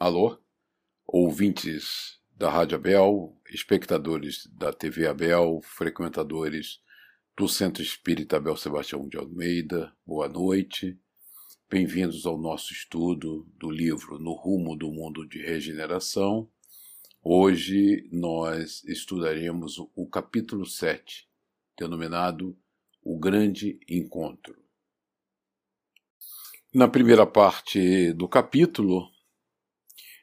Alô? Ouvintes da Rádio Abel, espectadores da TV Abel, frequentadores do Centro Espírita Abel Sebastião de Almeida, boa noite. Bem-vindos ao nosso estudo do livro No Rumo do Mundo de Regeneração. Hoje nós estudaremos o capítulo 7, denominado O Grande Encontro. Na primeira parte do capítulo,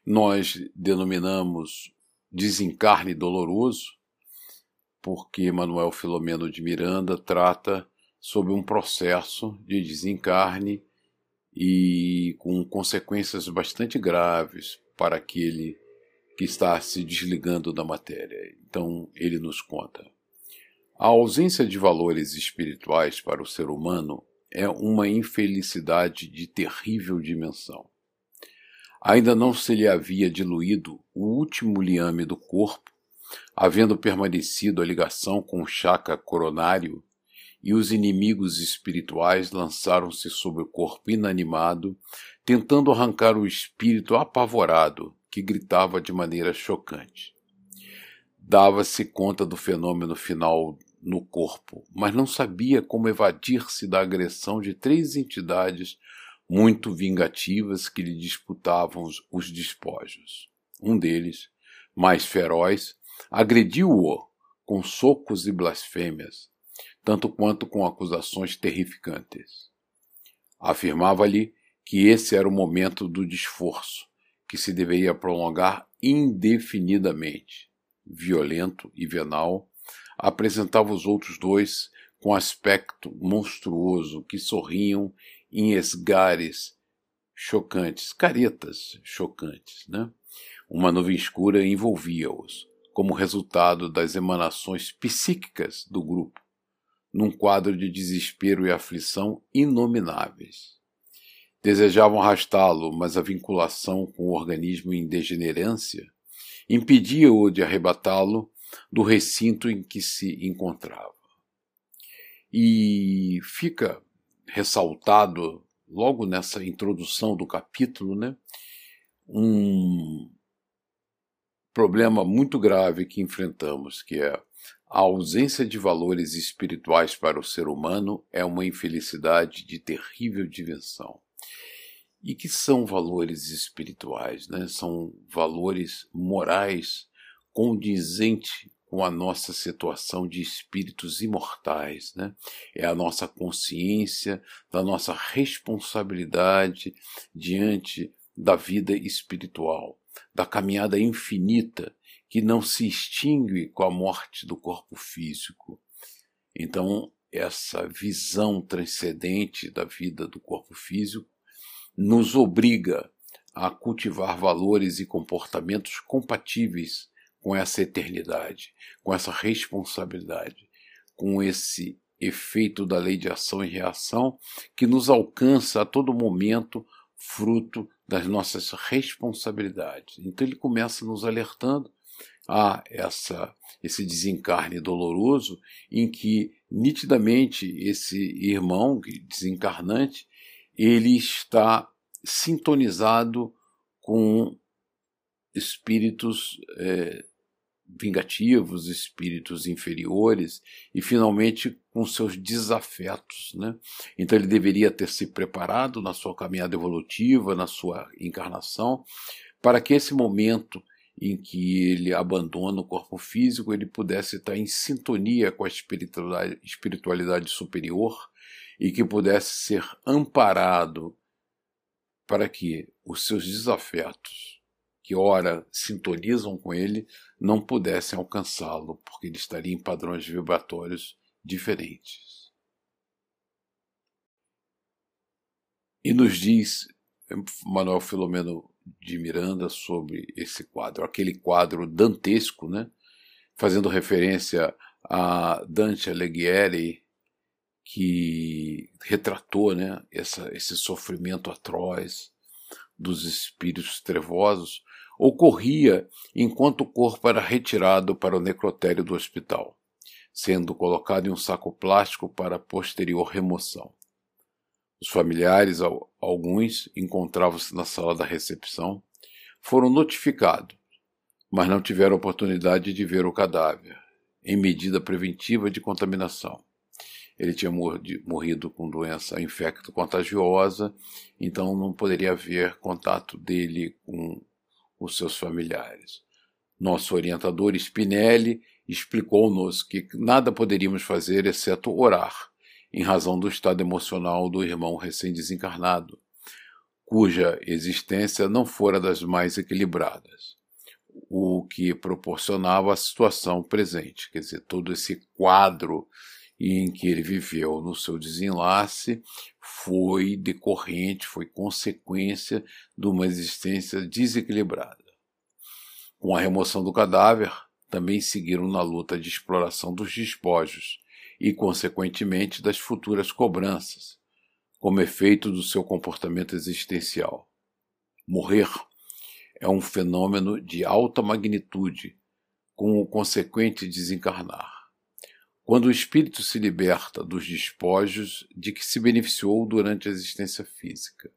nós denominamos desencarne doloroso, porque Manuel Filomeno de Miranda trata sobre um processo de desencarne e com consequências bastante graves para aquele que está se desligando da matéria. Então, ele nos conta. A ausência de valores espirituais para o ser humano é uma infelicidade de terrível dimensão. Ainda não se lhe havia diluído o último liame do corpo, havendo permanecido a ligação com o chakra coronário, e os inimigos espirituais lançaram-se sobre o corpo inanimado, tentando arrancar o espírito apavorado que gritava de maneira chocante. Dava-se conta do fenômeno final no corpo, mas não sabia como evadir-se da agressão de três entidades muito vingativas que lhe disputavam os despojos. Um deles, mais feroz, agrediu-o com socos e blasfêmias, tanto quanto com acusações terrificantes. Afirmava-lhe que esse era o momento do desforço, que se deveria prolongar indefinidamente. Violento e venal, apresentava os outros dois com aspecto monstruoso que sorriam em esgares chocantes, caretas chocantes, né? Uma nuvem escura envolvia-os, como resultado das emanações psíquicas do grupo, num quadro de desespero e aflição inomináveis. Desejavam arrastá-lo, mas a vinculação com o organismo em degenerância impedia-o de arrebatá-lo do recinto em que se encontrava. E fica ressaltado logo nessa introdução do capítulo, né, um problema muito grave que enfrentamos, que é a ausência de valores espirituais para o ser humano é uma infelicidade de terrível dimensão. E que são valores espirituais? Né? São valores morais condizentes com a nossa situação de espíritos imortais, né? É a nossa consciência da nossa responsabilidade diante da vida espiritual, da caminhada infinita que não se extingue com a morte do corpo físico. Então, essa visão transcendente da vida do corpo físico nos obriga a cultivar valores e comportamentos compatíveis com essa eternidade, com essa responsabilidade, com esse efeito da lei de ação e reação que nos alcança a todo momento, fruto das nossas responsabilidades. Então ele começa nos alertando a essa esse desencarne doloroso em que nitidamente esse irmão desencarnante ele está sintonizado com espíritos é, vingativos, espíritos inferiores e finalmente com seus desafetos, né? Então ele deveria ter se preparado na sua caminhada evolutiva, na sua encarnação, para que esse momento em que ele abandona o corpo físico, ele pudesse estar em sintonia com a espiritualidade, espiritualidade superior e que pudesse ser amparado para que os seus desafetos que ora sintonizam com ele não pudessem alcançá-lo, porque ele estaria em padrões vibratórios diferentes. E nos diz Manuel Filomeno de Miranda sobre esse quadro, aquele quadro dantesco, né? fazendo referência a Dante Alighieri, que retratou né, essa, esse sofrimento atroz dos espíritos trevosos, ocorria enquanto o corpo era retirado para o necrotério do hospital, sendo colocado em um saco plástico para posterior remoção. Os familiares, alguns, encontravam-se na sala da recepção, foram notificados, mas não tiveram oportunidade de ver o cadáver, em medida preventiva de contaminação. Ele tinha morrido com doença infecto-contagiosa, então não poderia haver contato dele com os seus familiares. Nosso orientador Spinelli explicou-nos que nada poderíamos fazer exceto orar, em razão do estado emocional do irmão recém-desencarnado, cuja existência não fora das mais equilibradas, o que proporcionava a situação presente, quer dizer, todo esse quadro em que ele viveu no seu desenlace foi decorrente, foi consequência de uma existência desequilibrada. Com a remoção do cadáver, também seguiram na luta de exploração dos despojos e, consequentemente, das futuras cobranças, como efeito do seu comportamento existencial. Morrer é um fenômeno de alta magnitude, com o consequente desencarnar. Quando o espírito se liberta dos despojos de que se beneficiou durante a existência física.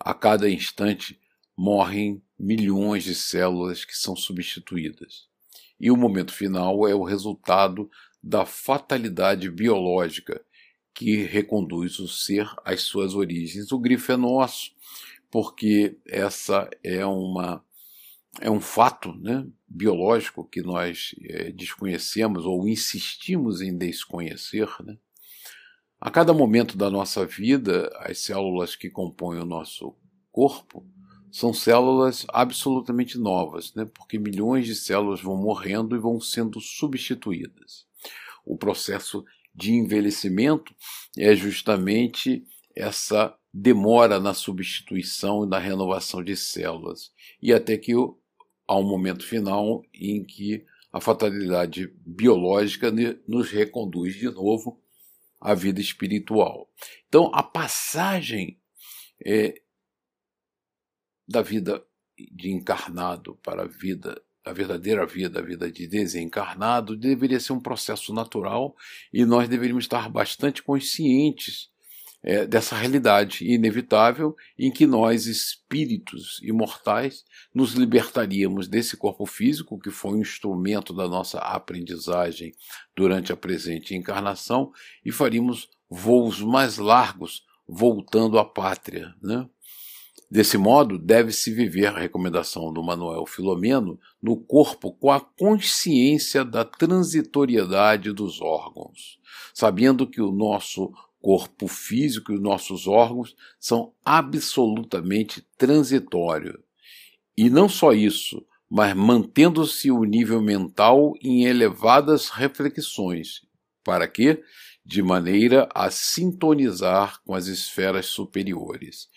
A cada instante morrem milhões de células que são substituídas. E o momento final é o resultado da fatalidade biológica que reconduz o ser às suas origens. O grifo é nosso, porque essa é uma é um fato né, biológico que nós é, desconhecemos ou insistimos em desconhecer. Né? A cada momento da nossa vida, as células que compõem o nosso corpo são células absolutamente novas, né? porque milhões de células vão morrendo e vão sendo substituídas. O processo de envelhecimento é justamente essa demora na substituição e na renovação de células, e até que há um momento final em que a fatalidade biológica nos reconduz de novo à vida espiritual. Então, a passagem é, da vida de encarnado para a vida, a verdadeira vida, a vida de desencarnado, deveria ser um processo natural e nós deveríamos estar bastante conscientes é, dessa realidade inevitável em que nós, espíritos imortais, nos libertaríamos desse corpo físico, que foi um instrumento da nossa aprendizagem durante a presente encarnação, e faríamos voos mais largos voltando à pátria. Né? Desse modo, deve-se viver a recomendação do Manuel Filomeno no corpo com a consciência da transitoriedade dos órgãos, sabendo que o nosso corpo físico e os nossos órgãos são absolutamente transitórios. E não só isso, mas mantendo-se o nível mental em elevadas reflexões. Para quê? De maneira a sintonizar com as esferas superiores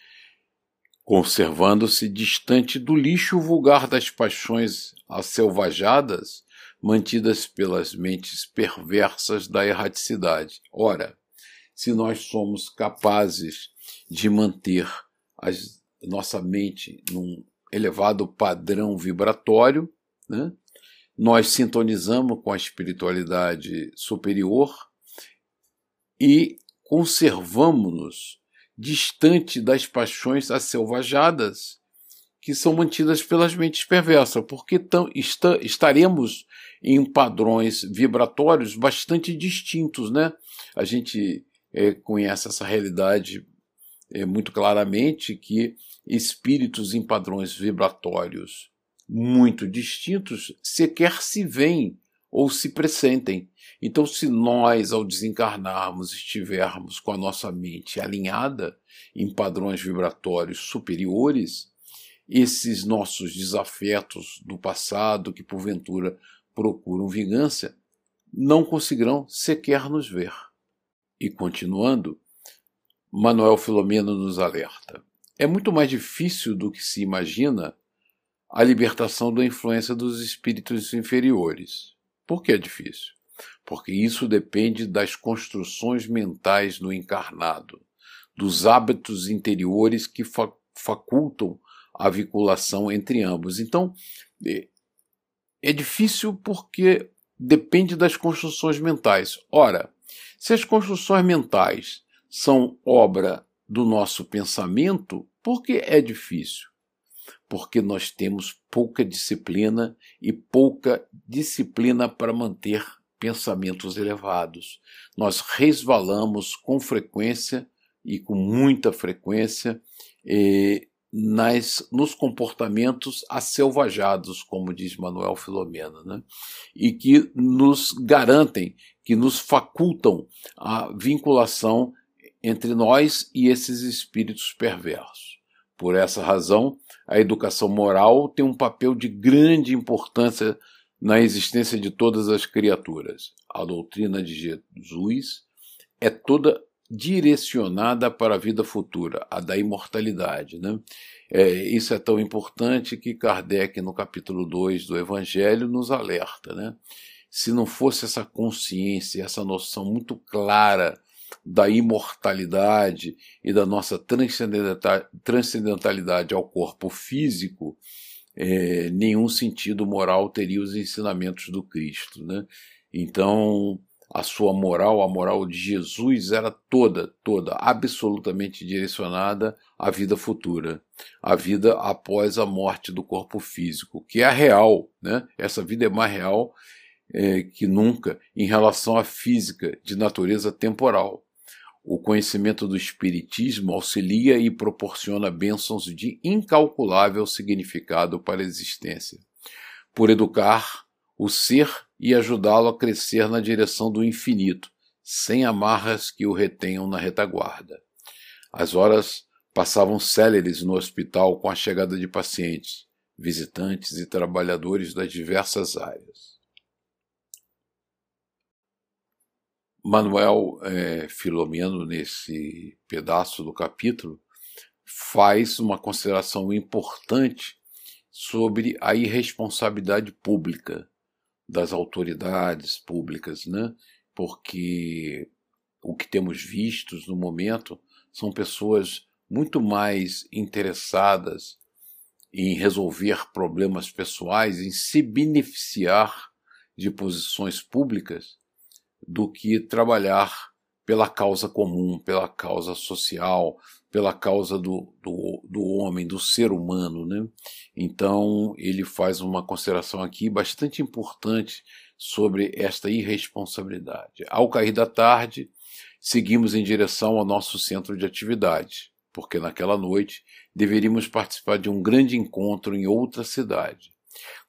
conservando-se distante do lixo vulgar das paixões asselvajadas mantidas pelas mentes perversas da erraticidade. Ora, se nós somos capazes de manter a nossa mente num elevado padrão vibratório, né? nós sintonizamos com a espiritualidade superior e conservamos-nos distante das paixões asselvajadas que são mantidas pelas mentes perversas, porque tão, está, estaremos em padrões vibratórios bastante distintos, né? A gente é, conhece essa realidade é, muito claramente que espíritos em padrões vibratórios muito distintos sequer se veem ou se pressentem. Então, se nós, ao desencarnarmos, estivermos com a nossa mente alinhada em padrões vibratórios superiores, esses nossos desafetos do passado, que porventura procuram vingança, não conseguirão sequer nos ver. E continuando, Manuel Filomeno nos alerta: é muito mais difícil do que se imagina a libertação da influência dos espíritos inferiores. Por que é difícil? Porque isso depende das construções mentais do encarnado, dos hábitos interiores que facultam a vinculação entre ambos. Então, é, é difícil porque depende das construções mentais. Ora, se as construções mentais são obra do nosso pensamento, por que é difícil? porque nós temos pouca disciplina e pouca disciplina para manter pensamentos elevados. Nós resvalamos com frequência e com muita frequência eh, nas, nos comportamentos acelvajados, como diz Manuel Filomena, né? e que nos garantem, que nos facultam a vinculação entre nós e esses espíritos perversos. Por essa razão, a educação moral tem um papel de grande importância na existência de todas as criaturas. A doutrina de Jesus é toda direcionada para a vida futura, a da imortalidade. Né? É, isso é tão importante que Kardec, no capítulo 2 do Evangelho, nos alerta. Né? Se não fosse essa consciência, essa noção muito clara da imortalidade e da nossa transcendentalidade ao corpo físico, é, nenhum sentido moral teria os ensinamentos do Cristo. Né? Então, a sua moral, a moral de Jesus, era toda, toda, absolutamente direcionada à vida futura, à vida após a morte do corpo físico, que é real, né? Essa vida é mais real é, que nunca em relação à física de natureza temporal. O conhecimento do Espiritismo auxilia e proporciona bênçãos de incalculável significado para a existência. Por educar o ser e ajudá-lo a crescer na direção do infinito, sem amarras que o retenham na retaguarda. As horas passavam céleres no hospital com a chegada de pacientes, visitantes e trabalhadores das diversas áreas. Manuel é, Filomeno, nesse pedaço do capítulo, faz uma consideração importante sobre a irresponsabilidade pública das autoridades públicas, né? porque o que temos vistos no momento são pessoas muito mais interessadas em resolver problemas pessoais, em se beneficiar de posições públicas, do que trabalhar pela causa comum, pela causa social, pela causa do, do, do homem, do ser humano. Né? Então, ele faz uma consideração aqui bastante importante sobre esta irresponsabilidade. Ao cair da tarde, seguimos em direção ao nosso centro de atividade, porque naquela noite deveríamos participar de um grande encontro em outra cidade,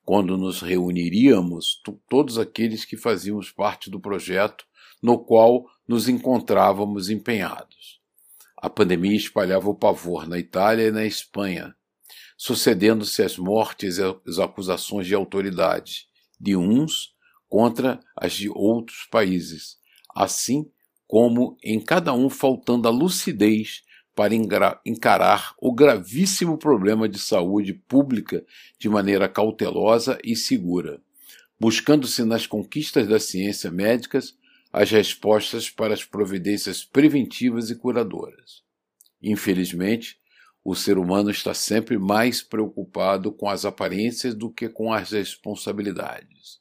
quando nos reuniríamos todos aqueles que fazíamos parte do projeto no qual nos encontrávamos empenhados. A pandemia espalhava o pavor na Itália e na Espanha, sucedendo-se as mortes e as acusações de autoridade de uns contra as de outros países, assim como em cada um faltando a lucidez para encarar o gravíssimo problema de saúde pública de maneira cautelosa e segura, buscando-se nas conquistas da ciência médicas as respostas para as providências preventivas e curadoras. Infelizmente, o ser humano está sempre mais preocupado com as aparências do que com as responsabilidades.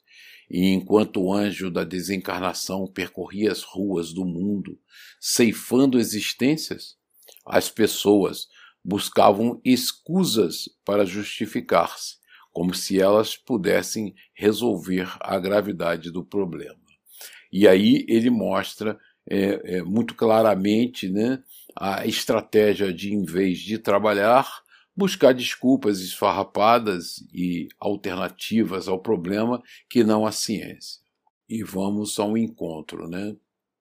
E enquanto o anjo da desencarnação percorria as ruas do mundo, ceifando existências, as pessoas buscavam escusas para justificar-se, como se elas pudessem resolver a gravidade do problema. E aí ele mostra é, é, muito claramente né, a estratégia de, em vez de trabalhar, buscar desculpas esfarrapadas e alternativas ao problema que não a ciência. E vamos ao encontro. Né?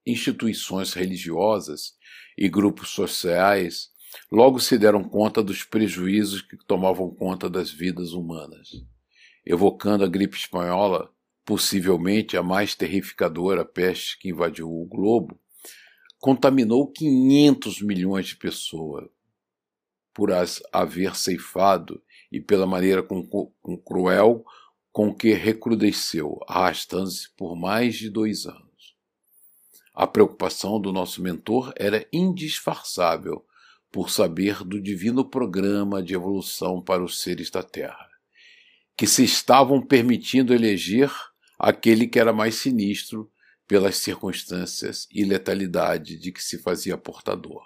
Instituições religiosas e grupos sociais logo se deram conta dos prejuízos que tomavam conta das vidas humanas. Evocando a gripe espanhola, possivelmente a mais terrificadora peste que invadiu o globo, contaminou 500 milhões de pessoas por as haver ceifado e pela maneira com, com cruel com que recrudesceu, arrastando-se por mais de dois anos. A preocupação do nosso mentor era indisfarçável por saber do divino programa de evolução para os seres da Terra, que se estavam permitindo eleger aquele que era mais sinistro pelas circunstâncias e letalidade de que se fazia portador.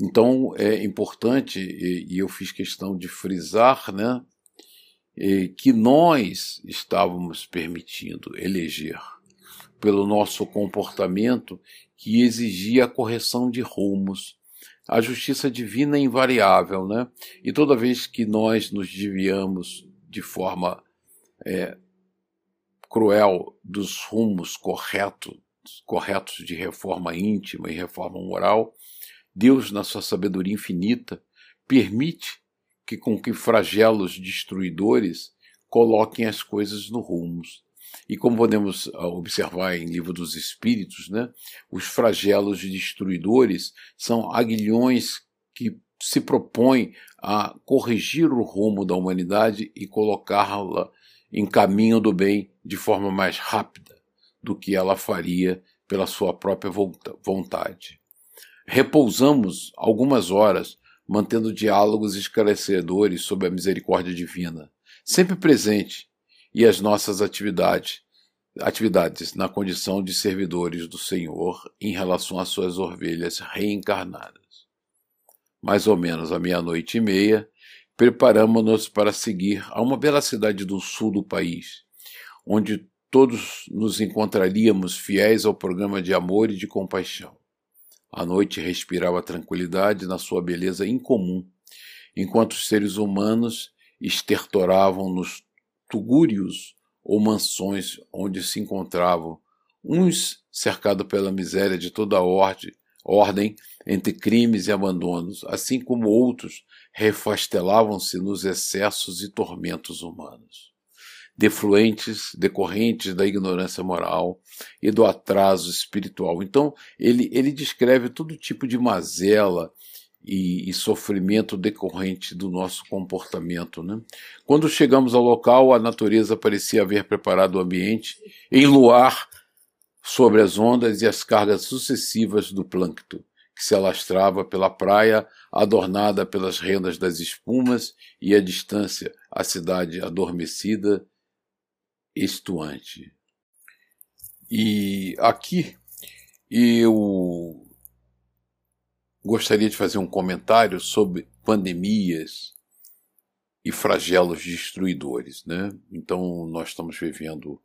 Então é importante, e, eu fiz questão de frisar, né, que nós estávamos permitindo eleger pelo nosso comportamento que exigia a correção de rumos. A justiça divina é invariável, né? E toda vez que nós nos desviamos de forma é, cruel dos rumos corretos, corretos de reforma íntima e reforma moral, Deus, na sua sabedoria infinita, permite que com que flagelos destruidores coloquem as coisas no rumo. E como podemos ah, observar em Livro dos Espíritos, né, os flagelos destruidores são aguilhões que se propõem a corrigir o rumo da humanidade e colocá-la em caminho do bem de forma mais rápida do que ela faria pela sua própria vontade. Repousamos algumas horas mantendo diálogos esclarecedores sobre a misericórdia divina, sempre presente, e as nossas atividades, atividades na condição de servidores do Senhor em relação às suas ovelhas reencarnadas. Mais ou menos à meia-noite e meia, preparamos-nos para seguir a uma bela cidade do sul do país, onde todos nos encontraríamos fiéis ao programa de amor e de compaixão. A noite respirava tranquilidade na sua beleza incomum, enquanto os seres humanos estertoravam nos tugúrios ou mansões onde se encontravam, uns cercados pela miséria de toda a ordem, ordem entre crimes e abandonos, assim como outros refastelavam-se nos excessos e tormentos humanos defluentes, decorrentes da ignorância moral e do atraso espiritual. Então, ele, ele descreve todo tipo de mazela e, e sofrimento decorrente do nosso comportamento. Né? Quando chegamos ao local, a natureza parecia haver preparado o ambiente em luar sobre as ondas e as cargas sucessivas do plâncton que se alastrava pela praia, adornada pelas rendas das espumas, e à distância a cidade adormecida estuante. E aqui eu gostaria de fazer um comentário sobre pandemias e flagelos destruidores. Né? Então, nós estamos vivendo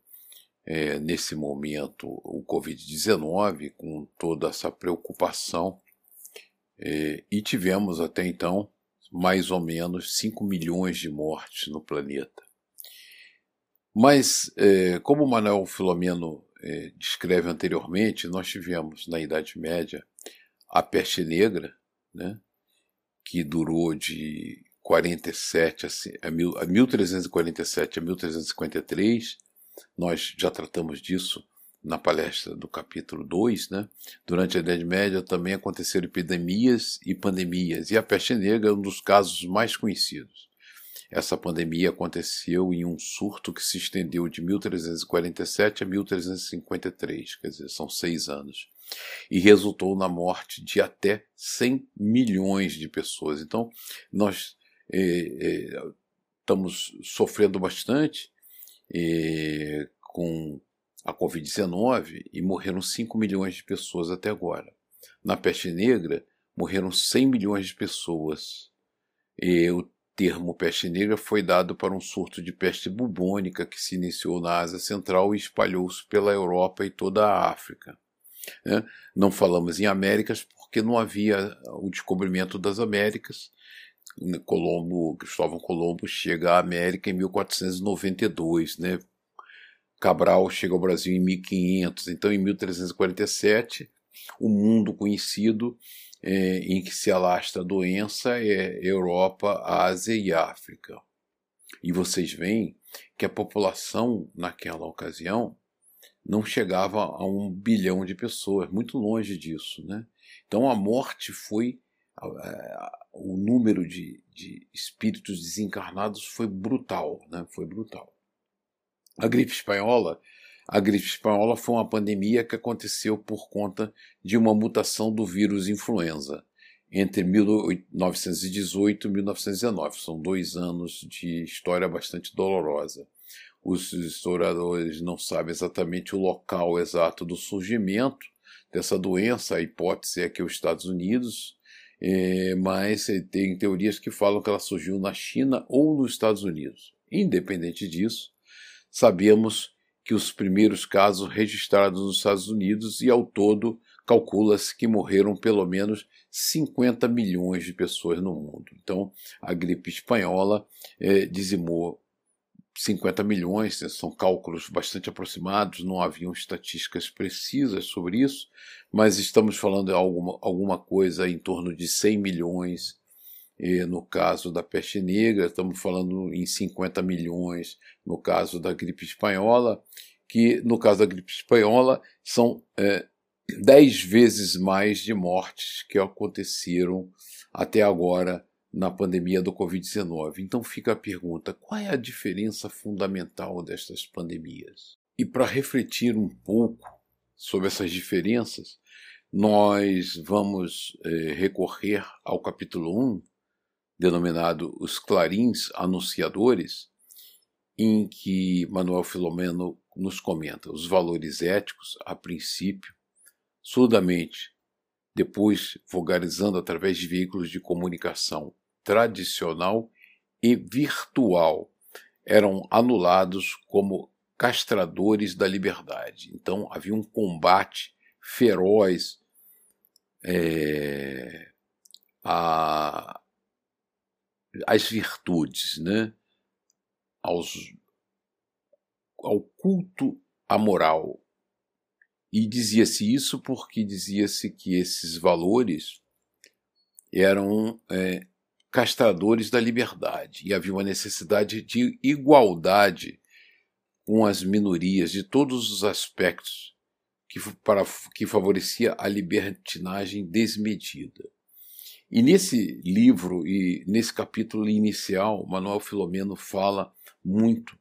é, nesse momento o Covid-19 com toda essa preocupação e tivemos até então mais ou menos 5 milhões de mortes no planeta. Mas, é, como o Manuel Filomeno é, descreve anteriormente, nós tivemos na Idade Média a peste negra, né, que durou de 47 a, a, mil, a 1347 a 1353. Nós já tratamos disso na palestra do capítulo 2, né? Durante a Idade Média também aconteceram epidemias e pandemias, e a peste negra é um dos casos mais conhecidos. Essa pandemia aconteceu em um surto que se estendeu de 1347 a 1353, quer dizer, são seis anos, e resultou na morte de até 100 milhões de pessoas. Então, nós é, é, estamos sofrendo bastante é, com a Covid-19 e morreram 5 milhões de pessoas até agora. Na peste negra, morreram 100 milhões de pessoas. E o termo peste negra foi dado para um surto de peste bubônica que se iniciou na Ásia Central e espalhou-se pela Europa e toda a África. Né? Não falamos em Américas porque não havia o descobrimento das Américas. Colombo, Cristóvão Colombo chega à América em 1492, né? Cabral chega ao Brasil em 1500, então em 1347 o mundo conhecido é, em que se alastra a doença é Europa, Ásia e África. E vocês veem que a população naquela ocasião não chegava a um bilhão de pessoas, muito longe disso. Né? Então a morte foi. o número de, de espíritos desencarnados foi brutal, né? foi brutal. A gripe espanhola a gripe espanhola foi uma pandemia que aconteceu por conta de uma mutação do vírus influenza entre 1918 e 1919. São dois anos de história bastante dolorosa. Os historiadores não sabem exatamente o local exato do surgimento dessa doença. A hipótese é que os Estados Unidos é, mas tem teorias que falam que ela surgiu na China ou nos Estados Unidos. Independente disso, sabemos que os primeiros casos registrados nos Estados Unidos e ao todo calcula-se que morreram pelo menos 50 milhões de pessoas no mundo. Então, a gripe espanhola é, dizimou 50 milhões, né, são cálculos bastante aproximados, não haviam estatísticas precisas sobre isso, mas estamos falando de alguma, alguma coisa em torno de 100 milhões no caso da peste negra, estamos falando em 50 milhões no caso da gripe espanhola, que no caso da gripe espanhola são é, 10 vezes mais de mortes que aconteceram até agora na pandemia do Covid-19. Então fica a pergunta: qual é a diferença fundamental destas pandemias? E para refletir um pouco sobre essas diferenças, nós vamos eh, recorrer ao capítulo 1, denominado Os Clarins Anunciadores, em que Manuel Filomeno nos comenta os valores éticos, a princípio, surdamente, depois vulgarizando através de veículos de comunicação tradicional e virtual eram anulados como castradores da liberdade. Então havia um combate feroz é, a, às virtudes, né? Aos, ao culto à moral. E dizia-se isso porque dizia-se que esses valores eram é, castradores da liberdade e havia uma necessidade de igualdade com as minorias de todos os aspectos que, para, que favorecia a libertinagem desmedida. E nesse livro e nesse capítulo inicial, Manuel Filomeno fala muito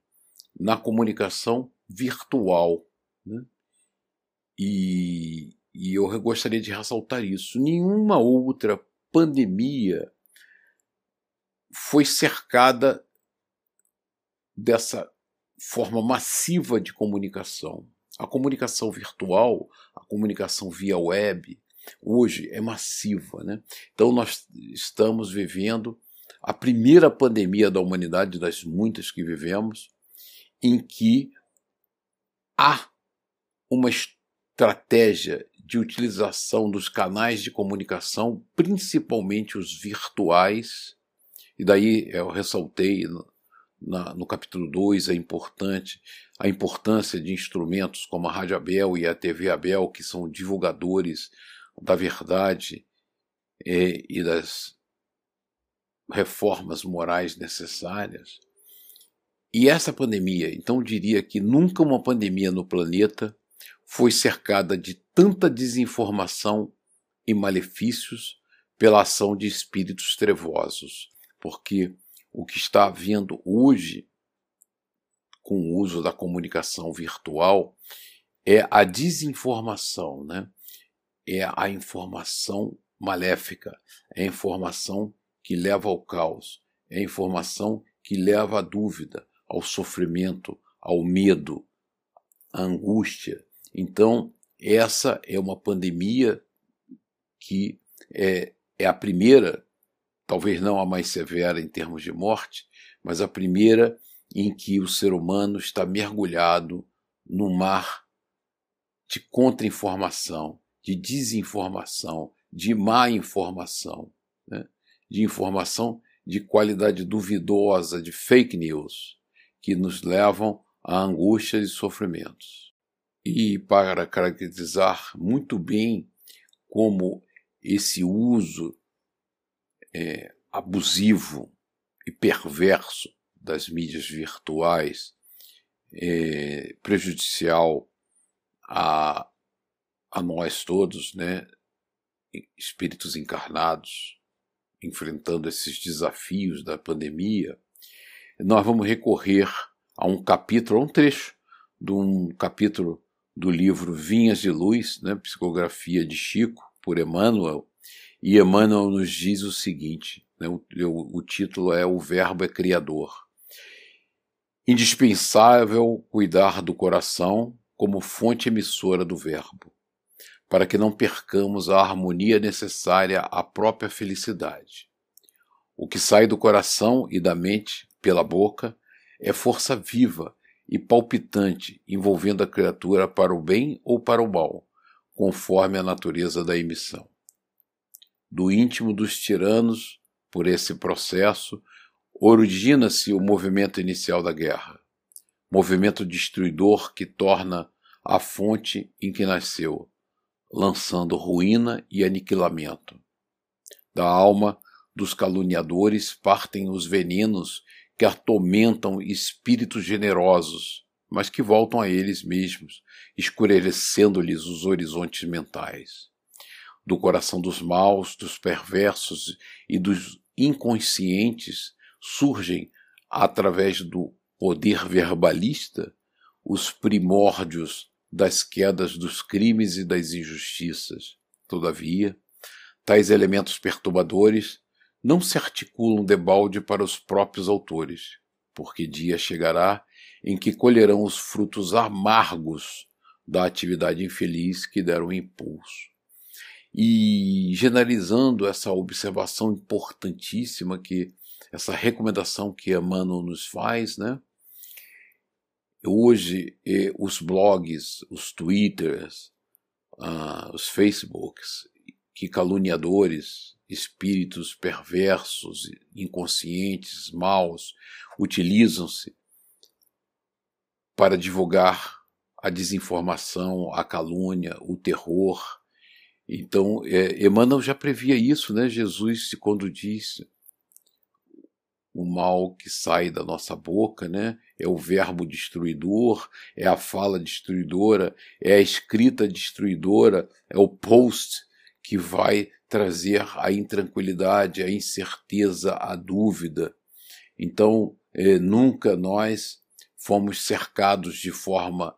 na comunicação virtual. Né? E, e eu gostaria de ressaltar isso. Nenhuma outra pandemia foi cercada dessa forma massiva de comunicação. A comunicação virtual, a comunicação via web, hoje é massiva. Né? Então, nós estamos vivendo a primeira pandemia da humanidade, das muitas que vivemos, em que há uma estratégia de utilização dos canais de comunicação, principalmente os virtuais, e daí eu ressaltei no, na, no capítulo 2 a, importante, a importância de instrumentos como a Rádio Abel e a TV Abel, que são divulgadores da verdade é, e das reformas morais necessárias. E essa pandemia, então diria que nunca uma pandemia no planeta foi cercada de tanta desinformação e malefícios pela ação de espíritos trevosos porque o que está havendo hoje com o uso da comunicação virtual é a desinformação, né? É a informação maléfica, é a informação que leva ao caos, é a informação que leva à dúvida, ao sofrimento, ao medo, à angústia. Então, essa é uma pandemia que é, é a primeira talvez não a mais severa em termos de morte, mas a primeira em que o ser humano está mergulhado no mar de contra-informação, de desinformação, de má informação, né? de informação de qualidade duvidosa, de fake news, que nos levam a angústias e sofrimentos. E para caracterizar muito bem como esse uso é, abusivo e perverso das mídias virtuais, é, prejudicial a, a nós todos, né, espíritos encarnados, enfrentando esses desafios da pandemia, nós vamos recorrer a um capítulo, a um trecho de um capítulo do livro Vinhas de Luz, né, Psicografia de Chico, por Emmanuel, e Emmanuel nos diz o seguinte: né, o, o, o título é O Verbo é Criador. Indispensável cuidar do coração como fonte emissora do Verbo, para que não percamos a harmonia necessária à própria felicidade. O que sai do coração e da mente pela boca é força viva e palpitante envolvendo a criatura para o bem ou para o mal, conforme a natureza da emissão. Do íntimo dos tiranos, por esse processo, origina-se o movimento inicial da guerra, movimento destruidor que torna a fonte em que nasceu, lançando ruína e aniquilamento. Da alma dos caluniadores partem os venenos que atormentam espíritos generosos, mas que voltam a eles mesmos, escurecendo-lhes os horizontes mentais. Do coração dos maus, dos perversos e dos inconscientes surgem, através do poder verbalista, os primórdios das quedas dos crimes e das injustiças. Todavia, tais elementos perturbadores não se articulam debalde para os próprios autores, porque dia chegará em que colherão os frutos amargos da atividade infeliz que deram impulso. E generalizando essa observação importantíssima que essa recomendação que Emmanuel nos faz, né? Hoje, eh, os blogs, os twitters, ah, os facebooks, que caluniadores, espíritos perversos, inconscientes, maus, utilizam-se para divulgar a desinformação, a calúnia, o terror. Então, é, Emmanuel já previa isso, né? Jesus, quando disse o mal que sai da nossa boca, né? É o verbo destruidor, é a fala destruidora, é a escrita destruidora, é o post que vai trazer a intranquilidade, a incerteza, a dúvida. Então, eh, nunca nós fomos cercados de forma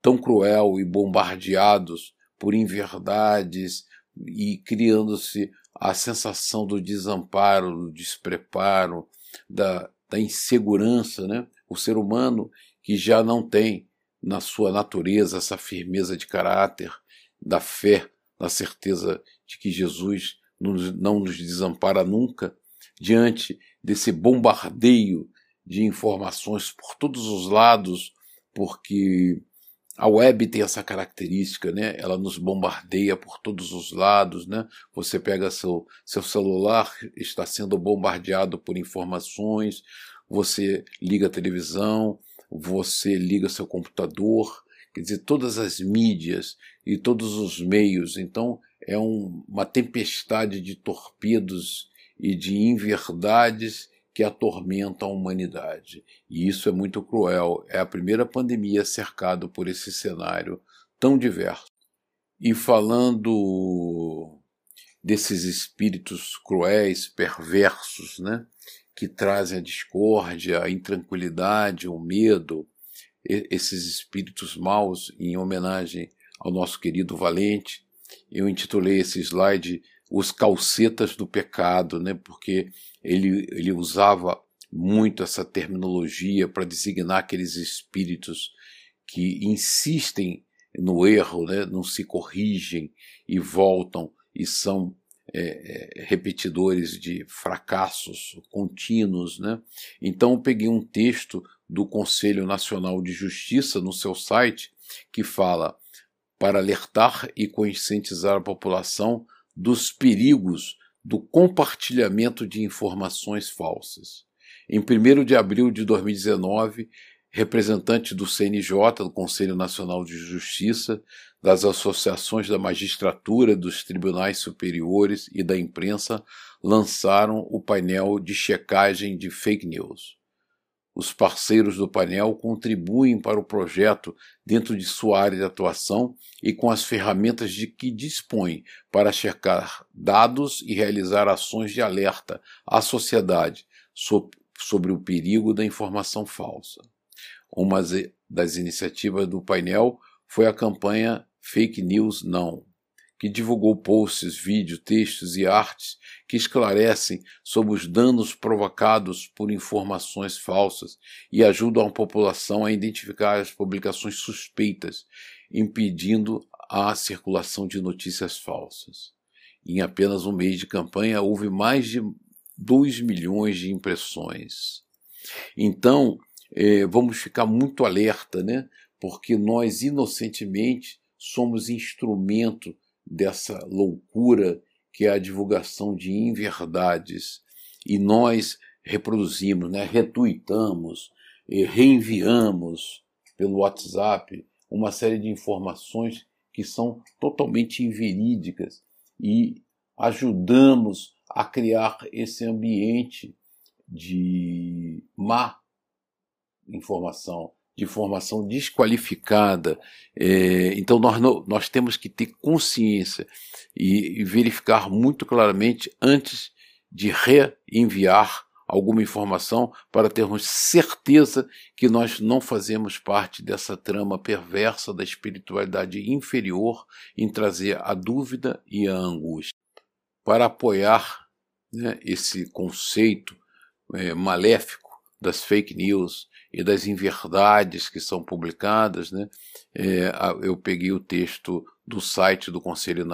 tão cruel e bombardeados por inverdades e criando-se a sensação do desamparo, do despreparo, da, da insegurança, né? O ser humano que já não tem na sua natureza essa firmeza de caráter, da fé, da certeza de que Jesus não nos desampara nunca, diante desse bombardeio de informações por todos os lados, porque a web tem essa característica, né? Ela nos bombardeia por todos os lados, né? Você pega seu, seu celular, está sendo bombardeado por informações, você liga a televisão, você liga seu computador, quer dizer, todas as mídias e todos os meios. Então, é um, uma tempestade de torpedos e de inverdades que atormenta a humanidade. E isso é muito cruel. É a primeira pandemia cercada por esse cenário tão diverso. E falando desses espíritos cruéis, perversos, né, que trazem a discórdia, a intranquilidade, o medo, esses espíritos maus, em homenagem ao nosso querido Valente, eu intitulei esse slide Os Calcetas do Pecado, né, porque ele, ele usava muito essa terminologia para designar aqueles espíritos que insistem no erro, né, não se corrigem e voltam e são é, é, repetidores de fracassos contínuos. Né? Então eu peguei um texto do Conselho Nacional de Justiça no seu site que fala para alertar e conscientizar a população dos perigos do compartilhamento de informações falsas. Em 1 de abril de 2019, representante do CNJ, do Conselho Nacional de Justiça, das associações da magistratura, dos tribunais superiores e da imprensa lançaram o painel de checagem de fake news. Os parceiros do painel contribuem para o projeto dentro de sua área de atuação e com as ferramentas de que dispõem para checar dados e realizar ações de alerta à sociedade sobre o perigo da informação falsa. Uma das iniciativas do painel foi a campanha Fake News Não, que divulgou posts, vídeos, textos e artes que esclarecem sobre os danos provocados por informações falsas e ajudam a população a identificar as publicações suspeitas, impedindo à circulação de notícias falsas. Em apenas um mês de campanha, houve mais de 2 milhões de impressões. Então, eh, vamos ficar muito alerta, né? porque nós inocentemente somos instrumento dessa loucura que é a divulgação de inverdades e nós reproduzimos, né, retuitamos, reenviamos pelo WhatsApp uma série de informações que são totalmente inverídicas e ajudamos a criar esse ambiente de má informação, de formação desqualificada. É, então nós, nós temos que ter consciência e, e verificar muito claramente antes de reenviar alguma informação para termos certeza que nós não fazemos parte dessa trama perversa da espiritualidade inferior em trazer a dúvida e a angústia. Para apoiar né, esse conceito é, maléfico das fake news e das inverdades que são publicadas, né, é, eu peguei o texto do site do Conselho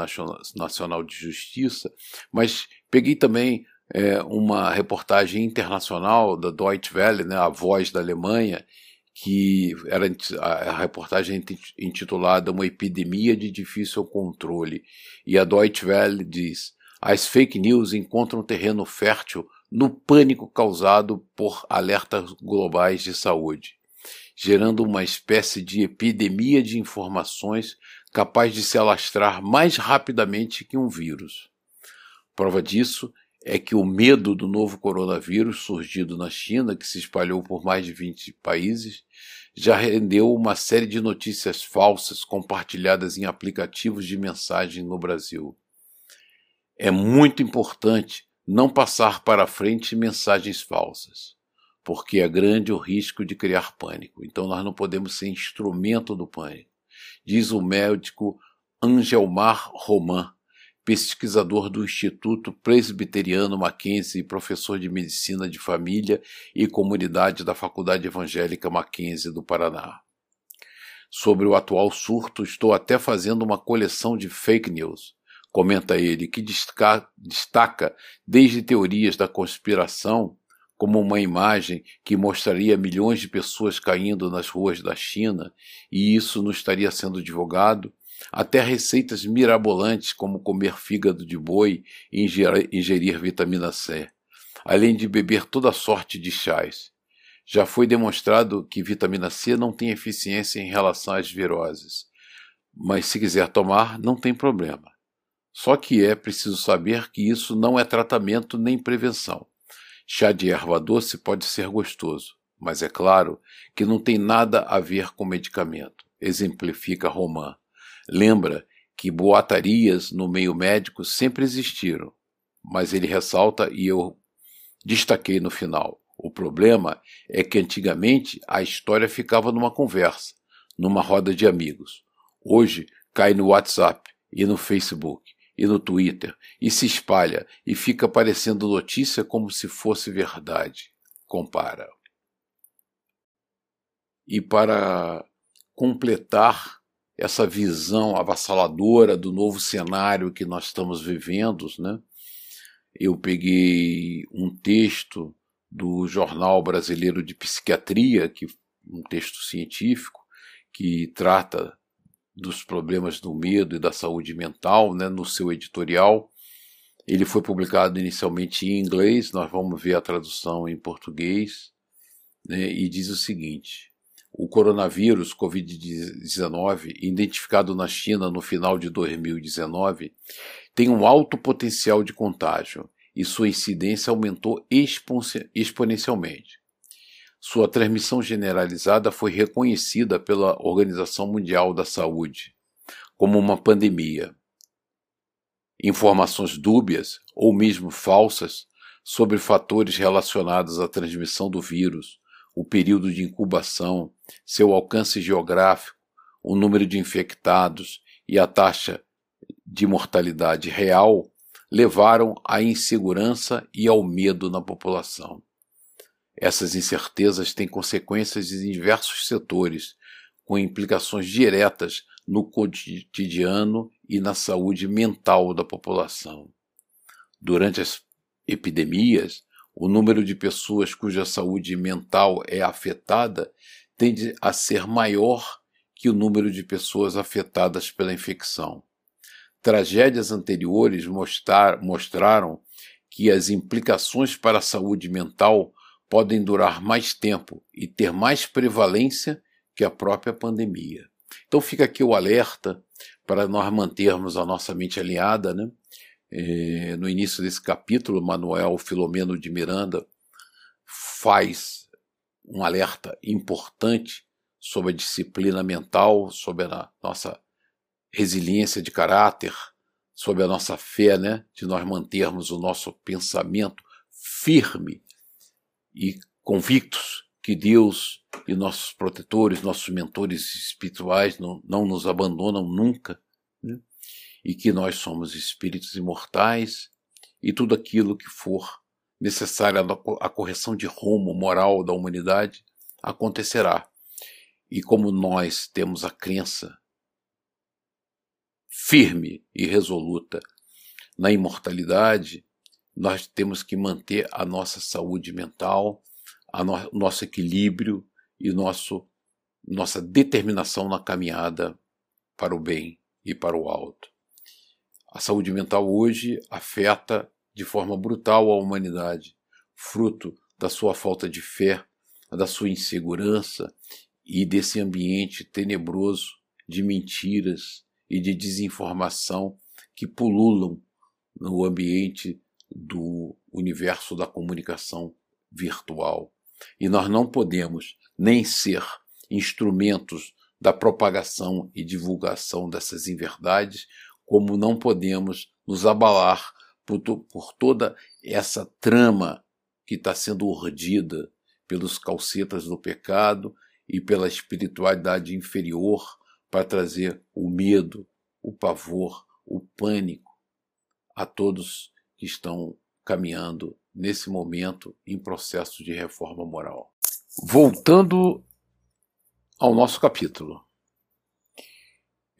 Nacional de Justiça, mas peguei também é, uma reportagem internacional da Deutsche Welle, né, a voz da Alemanha, que era a reportagem intitulada Uma epidemia de difícil controle. E a Deutsche Welle diz: as fake news encontram terreno fértil no pânico causado por alertas globais de saúde, gerando uma espécie de epidemia de informações capaz de se alastrar mais rapidamente que um vírus. Prova disso é que o medo do novo coronavírus surgido na China, que se espalhou por mais de 20 países, já rendeu uma série de notícias falsas compartilhadas em aplicativos de mensagem no Brasil. É muito importante não passar para frente mensagens falsas, porque é grande o risco de criar pânico. Então nós não podemos ser instrumento do pânico. Diz o médico Angelmar Roman, pesquisador do Instituto Presbiteriano Mackenzie e professor de Medicina de Família e Comunidade da Faculdade Evangélica Mackenzie do Paraná. Sobre o atual surto, estou até fazendo uma coleção de fake news, comenta ele, que destaca desde teorias da conspiração, como uma imagem que mostraria milhões de pessoas caindo nas ruas da China, e isso não estaria sendo divulgado, até receitas mirabolantes como comer fígado de boi e ingerir, vitamina C, além de beber toda sorte de chás. Já foi demonstrado que vitamina C não tem eficiência em relação às viroses, mas se quiser tomar, não tem problema. Só que é preciso saber que isso não é tratamento nem prevenção. Chá de erva doce pode ser gostoso, mas é claro que não tem nada a ver com medicamento, exemplifica Roman. Lembra que boatarias no meio médico sempre existiram, mas ele ressalta e eu destaquei no final. O problema é que antigamente a história ficava numa conversa, numa roda de amigos. Hoje cai no WhatsApp e no Facebook e no Twitter e se espalha e fica parecendo notícia como se fosse verdade. Compara. E para completar essa visão avassaladora do novo cenário que nós estamos vivendo, né? Eu peguei um texto do Jornal Brasileiro de Psiquiatria, que um texto científico que trata dos problemas do medo e da saúde mental, né, no seu editorial. Ele foi publicado inicialmente em inglês, nós vamos ver a tradução em português, né, e diz o seguinte: o coronavírus Covid-19, identificado na China no final de 2019, tem um alto potencial de contágio e sua incidência aumentou exponencialmente. Sua transmissão generalizada foi reconhecida pela Organização Mundial da Saúde como uma pandemia. Informações dúbias ou mesmo falsas sobre fatores relacionados à transmissão do vírus, o período de incubação, seu alcance geográfico, o número de infectados e a taxa de mortalidade real levaram à insegurança e ao medo na população. Essas incertezas têm consequências em diversos setores, com implicações diretas no cotidiano e na saúde mental da população. Durante as epidemias, o número de pessoas cuja saúde mental é afetada tende a ser maior que o número de pessoas afetadas pela infecção. Tragédias anteriores mostrar, mostraram que as implicações para a saúde mental podem durar mais tempo e ter mais prevalência que a própria pandemia. Então fica aqui o alerta para nós mantermos a nossa mente alinhada, né? É, no início desse capítulo, Manuel Filomeno de Miranda faz um alerta importante sobre a disciplina mental, sobre a nossa resiliência de caráter, sobre a nossa fé, né, de nós mantermos o nosso pensamento firme e convictos que Deus e nossos protetores, nossos mentores espirituais não, não nos abandonam nunca e que nós somos espíritos imortais e tudo aquilo que for necessário à correção de rumo moral da humanidade acontecerá. E como nós temos a crença firme e resoluta na imortalidade, nós temos que manter a nossa saúde mental, a no nosso equilíbrio e nosso, nossa determinação na caminhada para o bem e para o alto. A saúde mental hoje afeta de forma brutal a humanidade, fruto da sua falta de fé, da sua insegurança e desse ambiente tenebroso de mentiras e de desinformação que pululam no ambiente do universo da comunicação virtual. E nós não podemos nem ser instrumentos da propagação e divulgação dessas inverdades, como não podemos nos abalar por, por toda essa trama que está sendo urdida pelos calcetas do pecado e pela espiritualidade inferior para trazer o medo, o pavor, o pânico a todos que estão caminhando nesse momento em processo de reforma moral. Voltando ao nosso capítulo.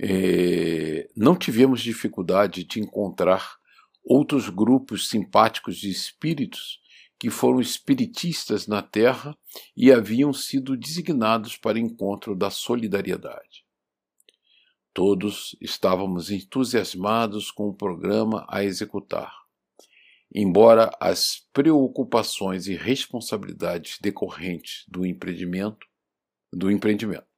É, não tivemos dificuldade de encontrar outros grupos simpáticos de espíritos que foram espiritistas na Terra e haviam sido designados para encontro da solidariedade. Todos estávamos entusiasmados com o programa a executar, embora as preocupações e responsabilidades decorrentes do empreendimento, do empreendimento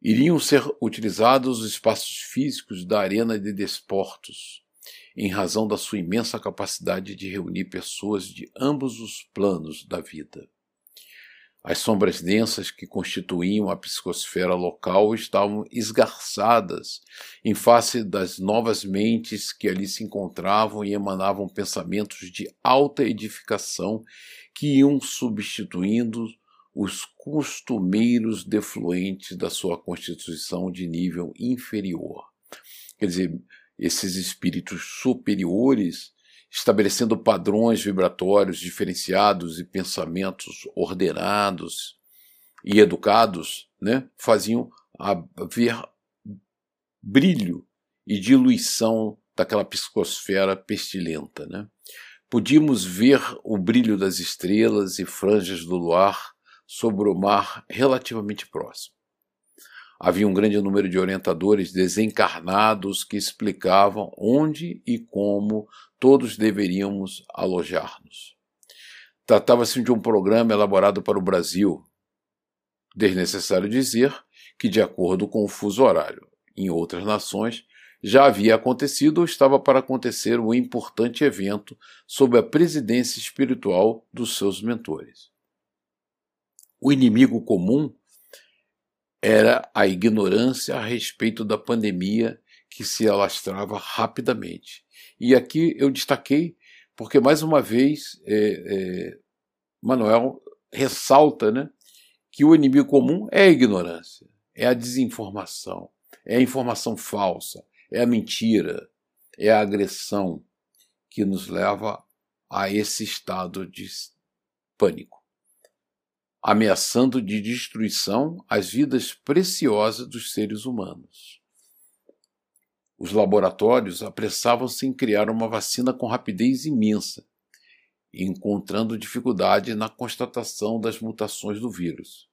iriam ser utilizados os espaços físicos da Arena de Desportos, em razão da sua imensa capacidade de reunir pessoas de ambos os planos da vida. As sombras densas que constituíam a psicosfera local estavam esgarçadas em face das novas mentes que ali se encontravam e emanavam pensamentos de alta edificação que iam substituindo os costumeiros defluentes da sua constituição de nível inferior. Quer dizer, esses espíritos superiores, estabelecendo padrões vibratórios diferenciados e pensamentos ordenados e educados, né, faziam haver brilho e diluição daquela psicosfera pestilenta. Né? Podíamos ver o brilho das estrelas e franjas do luar sobre o mar relativamente próximo. Havia um grande número de orientadores desencarnados que explicavam onde e como todos deveríamos alojar-nos. Tratava-se de um programa elaborado para o Brasil. Desnecessário dizer que, de acordo com o fuso horário em outras nações, já havia acontecido ou estava para acontecer um importante evento sob a presidência espiritual dos seus mentores. O inimigo comum era a ignorância a respeito da pandemia que se alastrava rapidamente. E aqui eu destaquei porque, mais uma vez, é, é, Manuel ressalta né, que o inimigo comum é a ignorância, é a desinformação, é a informação falsa, é a mentira, é a agressão que nos leva a esse estado de pânico. Ameaçando de destruição as vidas preciosas dos seres humanos. Os laboratórios apressavam-se em criar uma vacina com rapidez imensa, encontrando dificuldade na constatação das mutações do vírus.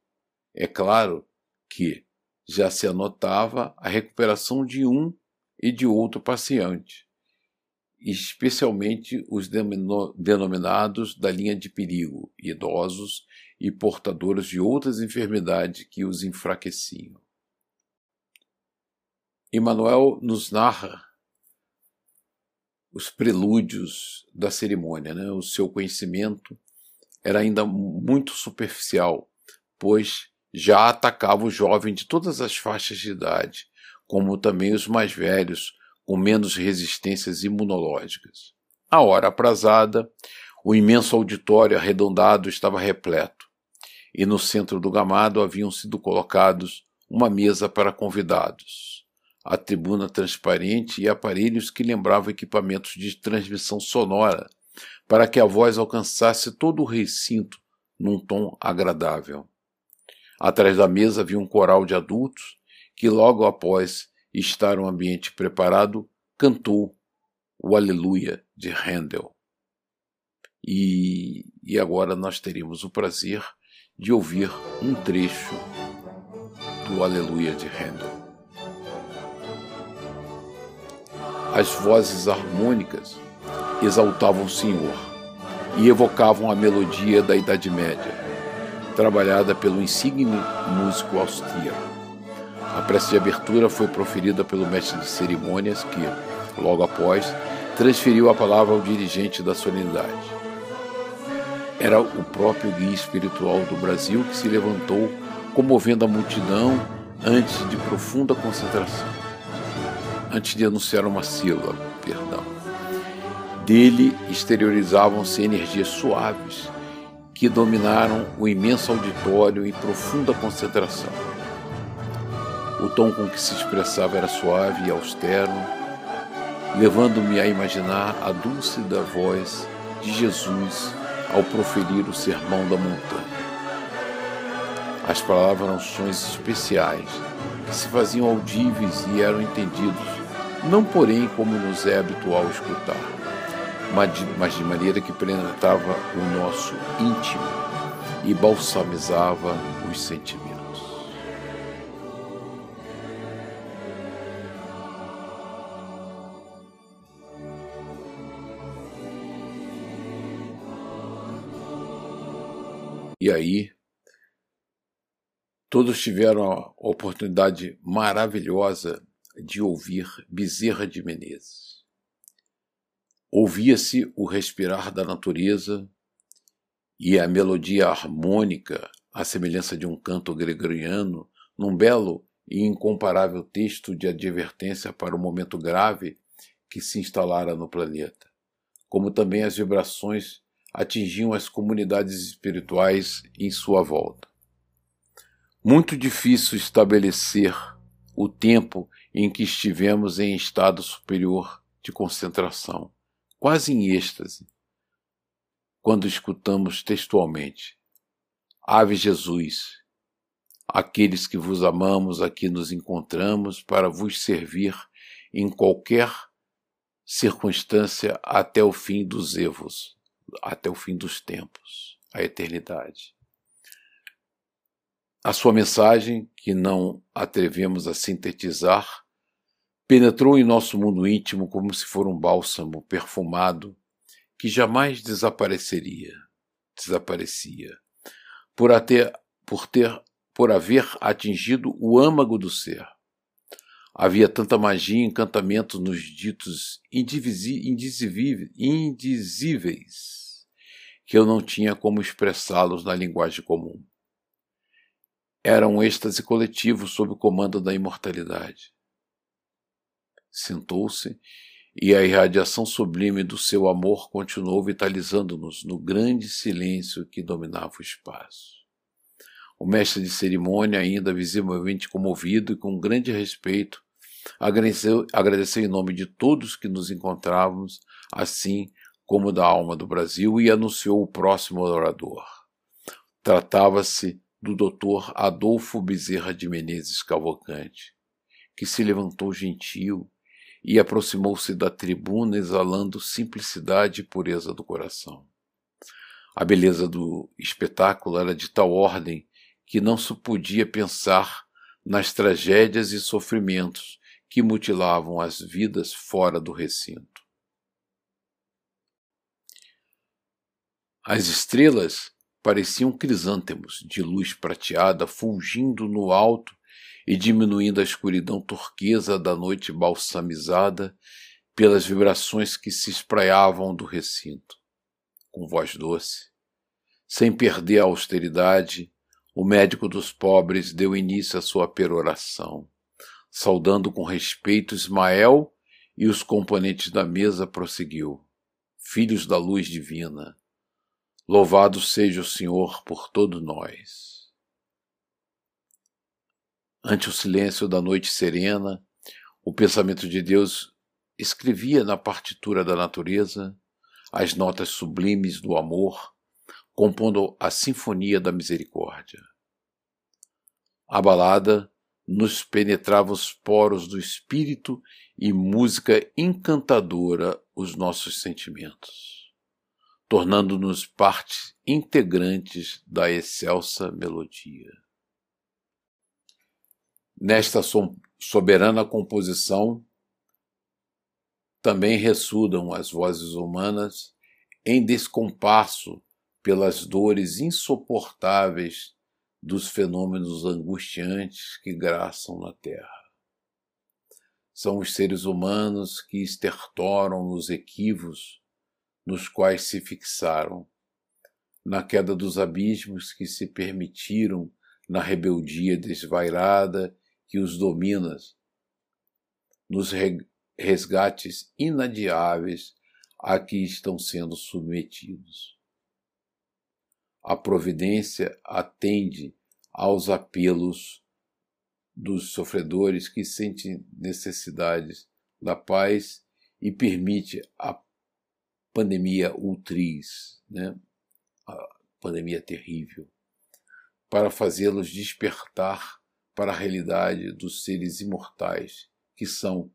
É claro que já se anotava a recuperação de um e de outro paciente, especialmente os denominados da linha de perigo, idosos e portadores de outras enfermidades que os enfraqueciam. Emmanuel nos narra os prelúdios da cerimônia. Né? O seu conhecimento era ainda muito superficial, pois já atacava o jovem de todas as faixas de idade, como também os mais velhos, com menos resistências imunológicas. A hora aprazada, o imenso auditório arredondado estava repleto, e no centro do gamado haviam sido colocados uma mesa para convidados, a tribuna transparente e aparelhos que lembravam equipamentos de transmissão sonora, para que a voz alcançasse todo o recinto num tom agradável. Atrás da mesa havia um coral de adultos que, logo após estar um ambiente preparado, cantou o Aleluia de Handel. E, e agora nós teríamos o prazer de ouvir um trecho do Aleluia de Handel. As vozes harmônicas exaltavam o Senhor e evocavam a melodia da Idade Média, trabalhada pelo insigne músico austríaco. A prece de abertura foi proferida pelo mestre de cerimônias que, logo após, transferiu a palavra ao dirigente da solenidade. Era o próprio guia espiritual do Brasil que se levantou, comovendo a multidão antes de profunda concentração antes de anunciar uma sílaba, perdão. Dele exteriorizavam-se energias suaves que dominaram o imenso auditório em profunda concentração. O tom com que se expressava era suave e austero, levando-me a imaginar a dúlcida voz de Jesus ao proferir o sermão da montanha. As palavras eram sons especiais que se faziam audíveis e eram entendidos não porém como nos é habitual escutar, mas de maneira que penetrava o nosso íntimo e balsamizava os sentimentos. E aí, todos tiveram a oportunidade maravilhosa de ouvir Bezerra de Menezes. Ouvia-se o respirar da natureza e a melodia harmônica, à semelhança de um canto gregoriano, num belo e incomparável texto de advertência para o momento grave que se instalara no planeta, como também as vibrações atingiam as comunidades espirituais em sua volta. Muito difícil estabelecer o tempo em que estivemos em estado superior de concentração, quase em êxtase, quando escutamos textualmente: Ave Jesus, aqueles que vos amamos aqui nos encontramos para vos servir em qualquer circunstância até o fim dos evos, até o fim dos tempos, a eternidade. A sua mensagem, que não atrevemos a sintetizar, penetrou em nosso mundo íntimo como se for um bálsamo perfumado que jamais desapareceria, desaparecia, por, até, por ter por haver atingido o âmago do ser. Havia tanta magia e encantamento nos ditos indizíveis que eu não tinha como expressá-los na linguagem comum. Era um êxtase coletivo sob o comando da imortalidade sentou-se e a irradiação sublime do seu amor continuou vitalizando-nos no grande silêncio que dominava o espaço. O mestre de cerimônia, ainda visivelmente comovido e com grande respeito, agradeceu, agradeceu em nome de todos que nos encontrávamos, assim como da alma do Brasil, e anunciou o próximo orador. Tratava-se do doutor Adolfo Bezerra de Menezes Cavalcante, que se levantou gentil e aproximou-se da tribuna exalando simplicidade e pureza do coração. A beleza do espetáculo era de tal ordem que não se podia pensar nas tragédias e sofrimentos que mutilavam as vidas fora do recinto. As estrelas pareciam crisântemos de luz prateada fulgindo no alto e diminuindo a escuridão turquesa da noite balsamizada pelas vibrações que se espraiavam do recinto com voz doce. Sem perder a austeridade, o médico dos pobres deu início à sua peroração, saudando com respeito Ismael e os componentes da mesa prosseguiu: Filhos da luz divina, louvado seja o Senhor por todos nós. Ante o silêncio da noite serena, o pensamento de Deus escrevia na partitura da natureza as notas sublimes do amor, compondo a sinfonia da misericórdia. A balada nos penetrava os poros do espírito e música encantadora os nossos sentimentos, tornando-nos partes integrantes da excelsa melodia. Nesta soberana composição, também ressudam as vozes humanas em descompasso pelas dores insuportáveis dos fenômenos angustiantes que graçam na Terra. São os seres humanos que estertoram nos equívocos nos quais se fixaram, na queda dos abismos que se permitiram na rebeldia desvairada que os domina, nos resgates inadiáveis a que estão sendo submetidos. A providência atende aos apelos dos sofredores que sentem necessidades da paz e permite a pandemia ultriz, né? a pandemia terrível, para fazê-los despertar para a realidade dos seres imortais que são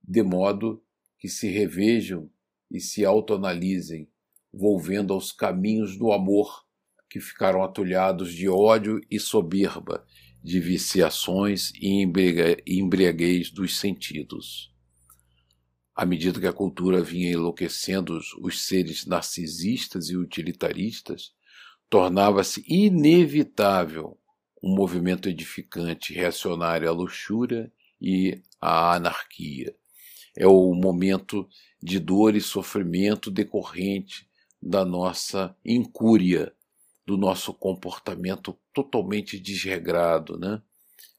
de modo que se revejam e se autoanalisem, volvendo aos caminhos do amor, que ficaram atulhados de ódio e soberba, de viciações e embriaguez dos sentidos. À medida que a cultura vinha enlouquecendo os seres narcisistas e utilitaristas, tornava-se inevitável um movimento edificante reacionário à luxúria e à anarquia, é o momento de dor e sofrimento decorrente da nossa incúria, do nosso comportamento totalmente desregrado, né?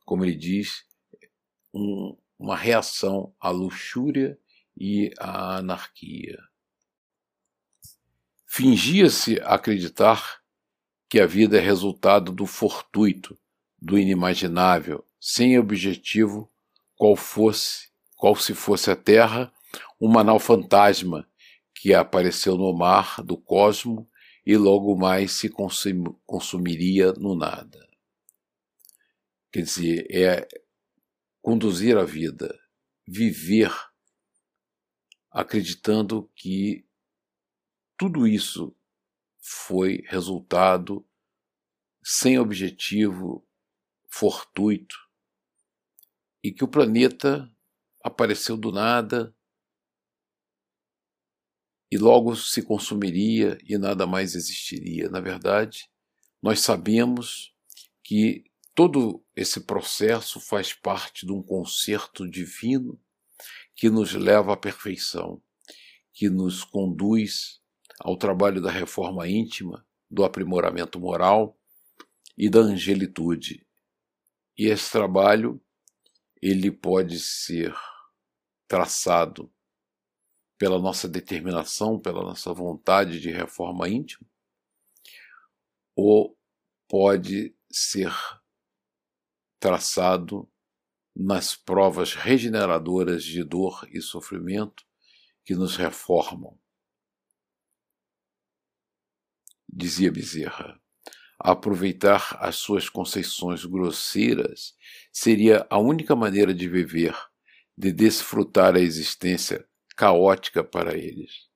Como ele diz, um, uma reação à luxúria e à anarquia. Fingia-se acreditar que a vida é resultado do fortuito, do inimaginável, sem objetivo qual fosse qual se fosse a Terra uma nau fantasma que apareceu no mar do cosmo e logo mais se consum consumiria no nada. Quer dizer, é conduzir a vida, viver acreditando que tudo isso foi resultado sem objetivo fortuito e que o planeta apareceu do nada e logo se consumiria e nada mais existiria. Na verdade, nós sabemos que todo esse processo faz parte de um concerto divino que nos leva à perfeição, que nos conduz ao trabalho da reforma íntima, do aprimoramento moral e da angelitude. E esse trabalho ele pode ser traçado pela nossa determinação, pela nossa vontade de reforma íntima, ou pode ser traçado nas provas regeneradoras de dor e sofrimento que nos reformam. Dizia Bezerra, aproveitar as suas conceições grosseiras seria a única maneira de viver, de desfrutar a existência caótica para eles.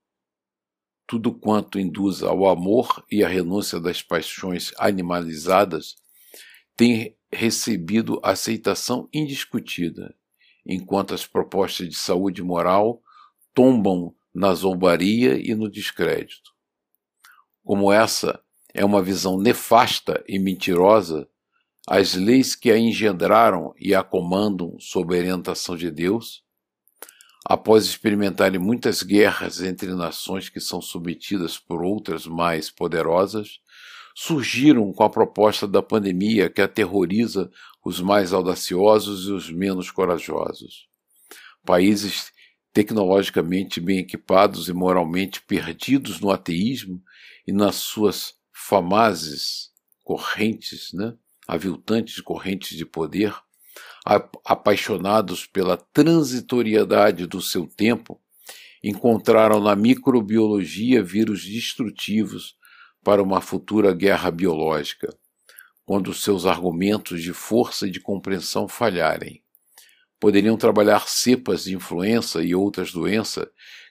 Tudo quanto induz ao amor e à renúncia das paixões animalizadas tem recebido aceitação indiscutida, enquanto as propostas de saúde moral tombam na zombaria e no descrédito. Como essa é uma visão nefasta e mentirosa, as leis que a engendraram e a comandam sob a orientação de Deus, após experimentarem muitas guerras entre nações que são submetidas por outras mais poderosas, surgiram com a proposta da pandemia que aterroriza os mais audaciosos e os menos corajosos. Países tecnologicamente bem equipados e moralmente perdidos no ateísmo e nas suas famazes correntes, né, aviltantes correntes de poder, apaixonados pela transitoriedade do seu tempo, encontraram na microbiologia vírus destrutivos para uma futura guerra biológica, quando seus argumentos de força e de compreensão falharem. Poderiam trabalhar cepas de influenza e outras doenças,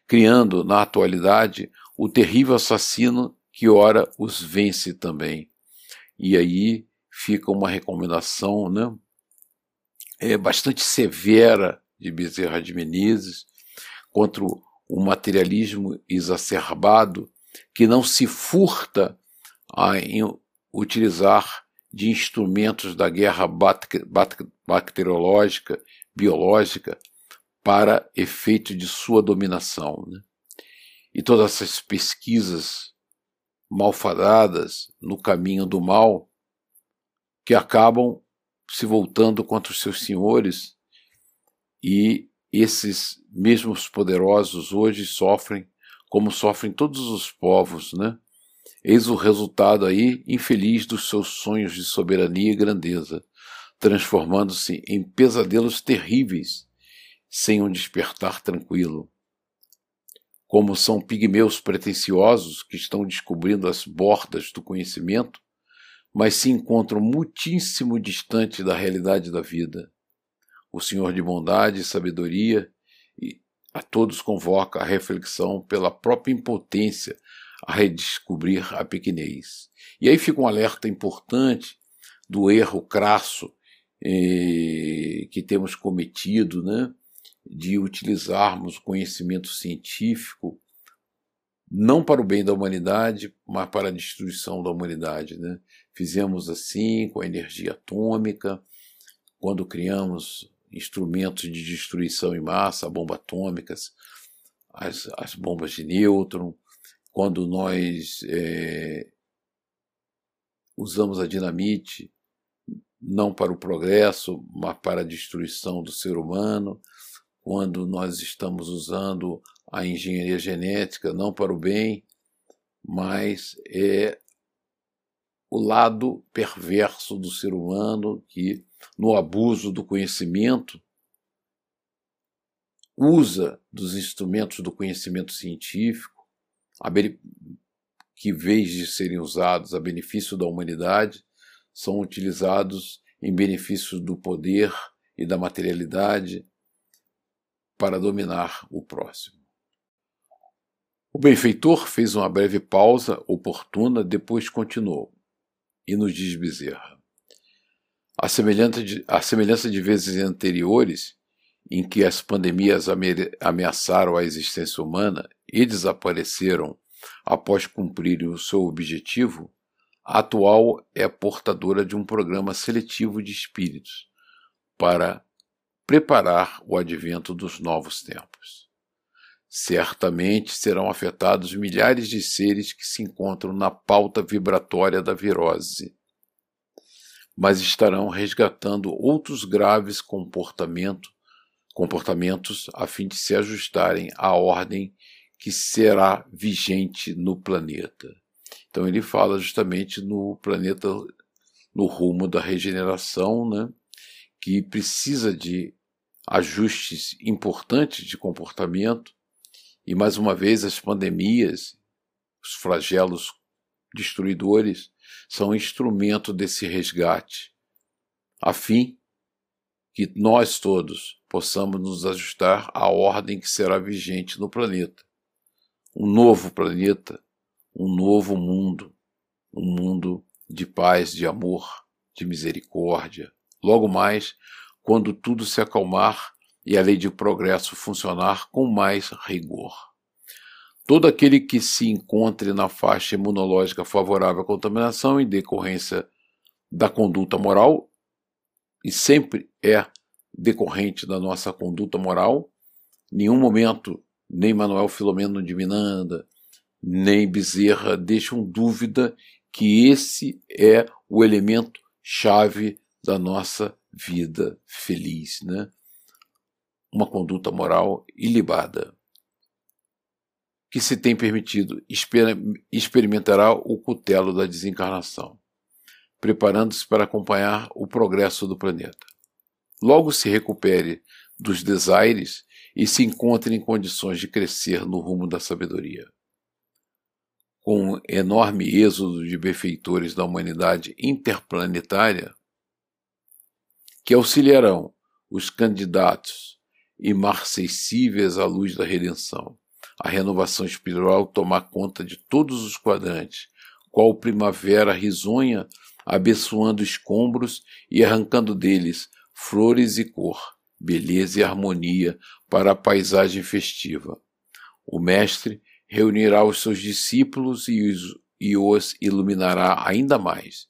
criando, na atualidade, o terrível assassino que ora os vence também. E aí fica uma recomendação né, é, bastante severa de Bezerra de Menezes contra o materialismo exacerbado que não se furta a utilizar de instrumentos da guerra bacteriológica, biológica, para efeito de sua dominação. Né? E todas essas pesquisas malfadadas no caminho do mal, que acabam se voltando contra os seus senhores, e esses mesmos poderosos hoje sofrem como sofrem todos os povos, né? Eis o resultado aí infeliz dos seus sonhos de soberania e grandeza, transformando-se em pesadelos terríveis, sem um despertar tranquilo como são pigmeus pretensiosos que estão descobrindo as bordas do conhecimento, mas se encontram muitíssimo distante da realidade da vida. O Senhor de bondade e sabedoria a todos convoca à reflexão pela própria impotência a redescobrir a pequenez. E aí fica um alerta importante do erro crasso eh, que temos cometido, né? de utilizarmos o conhecimento científico não para o bem da humanidade, mas para a destruição da humanidade. Né? Fizemos assim com a energia atômica, quando criamos instrumentos de destruição em massa, bombas atômicas, as, as bombas de nêutron, quando nós é, usamos a dinamite não para o progresso, mas para a destruição do ser humano, quando nós estamos usando a engenharia genética não para o bem, mas é o lado perverso do ser humano que, no abuso do conhecimento, usa dos instrumentos do conhecimento científico, que, em vez de serem usados a benefício da humanidade, são utilizados em benefício do poder e da materialidade para dominar o próximo. O benfeitor fez uma breve pausa oportuna, depois continuou, e nos diz Bezerra. A semelhança de, a semelhança de vezes anteriores, em que as pandemias ameaçaram a existência humana e desapareceram após cumprirem o seu objetivo, a atual é portadora de um programa seletivo de espíritos para preparar o advento dos novos tempos. Certamente serão afetados milhares de seres que se encontram na pauta vibratória da virose, mas estarão resgatando outros graves comportamento, comportamentos a fim de se ajustarem à ordem que será vigente no planeta. Então ele fala justamente no planeta no rumo da regeneração, né? que precisa de ajustes importantes de comportamento, e mais uma vez as pandemias, os flagelos destruidores, são instrumento desse resgate, a fim que nós todos possamos nos ajustar à ordem que será vigente no planeta. Um novo planeta, um novo mundo, um mundo de paz, de amor, de misericórdia. Logo mais, quando tudo se acalmar e a lei de progresso funcionar com mais rigor. Todo aquele que se encontre na faixa imunológica favorável à contaminação em decorrência da conduta moral e sempre é decorrente da nossa conduta moral. Nenhum momento, nem Manuel Filomeno de Miranda, nem Bezerra deixam dúvida que esse é o elemento chave da nossa vida feliz, né? Uma conduta moral ilibada. Que se tem permitido experimentará o cutelo da desencarnação preparando-se para acompanhar o progresso do planeta. Logo se recupere dos desaires e se encontre em condições de crescer no rumo da sabedoria. Com um enorme êxodo de benfeitores da humanidade interplanetária, que auxiliarão os candidatos imarcessíveis à luz da redenção, a renovação espiritual tomar conta de todos os quadrantes, qual primavera risonha abençoando escombros e arrancando deles flores e cor, beleza e harmonia para a paisagem festiva. O Mestre reunirá os seus discípulos e os, e os iluminará ainda mais,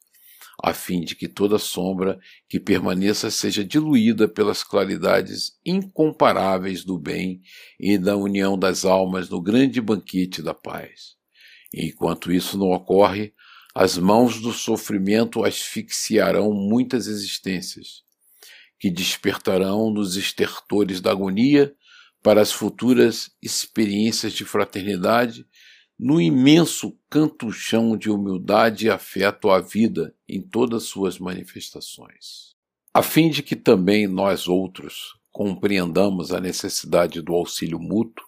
a fim de que toda sombra que permaneça seja diluída pelas claridades incomparáveis do bem e da união das almas no grande banquete da paz. enquanto isso não ocorre, as mãos do sofrimento asfixiarão muitas existências, que despertarão nos estertores da agonia para as futuras experiências de fraternidade, no imenso canto-chão de humildade e afeto à vida em todas suas manifestações. A fim de que também nós outros compreendamos a necessidade do auxílio mútuo,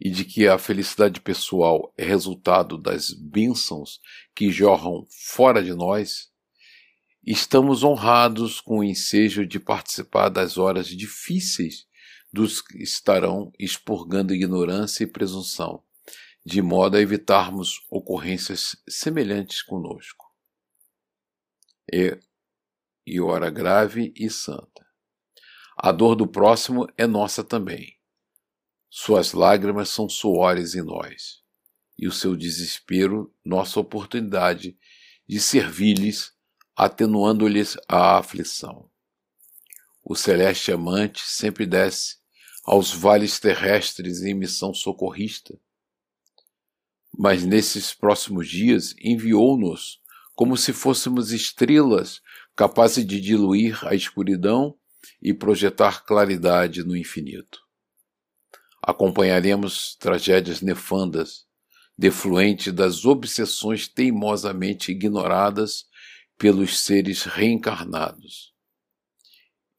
e de que a felicidade pessoal é resultado das bênçãos que jorram fora de nós, estamos honrados com o ensejo de participar das horas difíceis dos que estarão expurgando ignorância e presunção, de modo a evitarmos ocorrências semelhantes conosco. E, e hora grave e santa. A dor do próximo é nossa também suas lágrimas são suores em nós, e o seu desespero, nossa oportunidade de servir-lhes, atenuando-lhes a aflição. O celeste amante sempre desce aos vales terrestres em missão socorrista. Mas nesses próximos dias enviou-nos como se fôssemos estrelas capazes de diluir a escuridão e projetar claridade no infinito acompanharemos tragédias nefandas, defluentes das obsessões teimosamente ignoradas pelos seres reencarnados.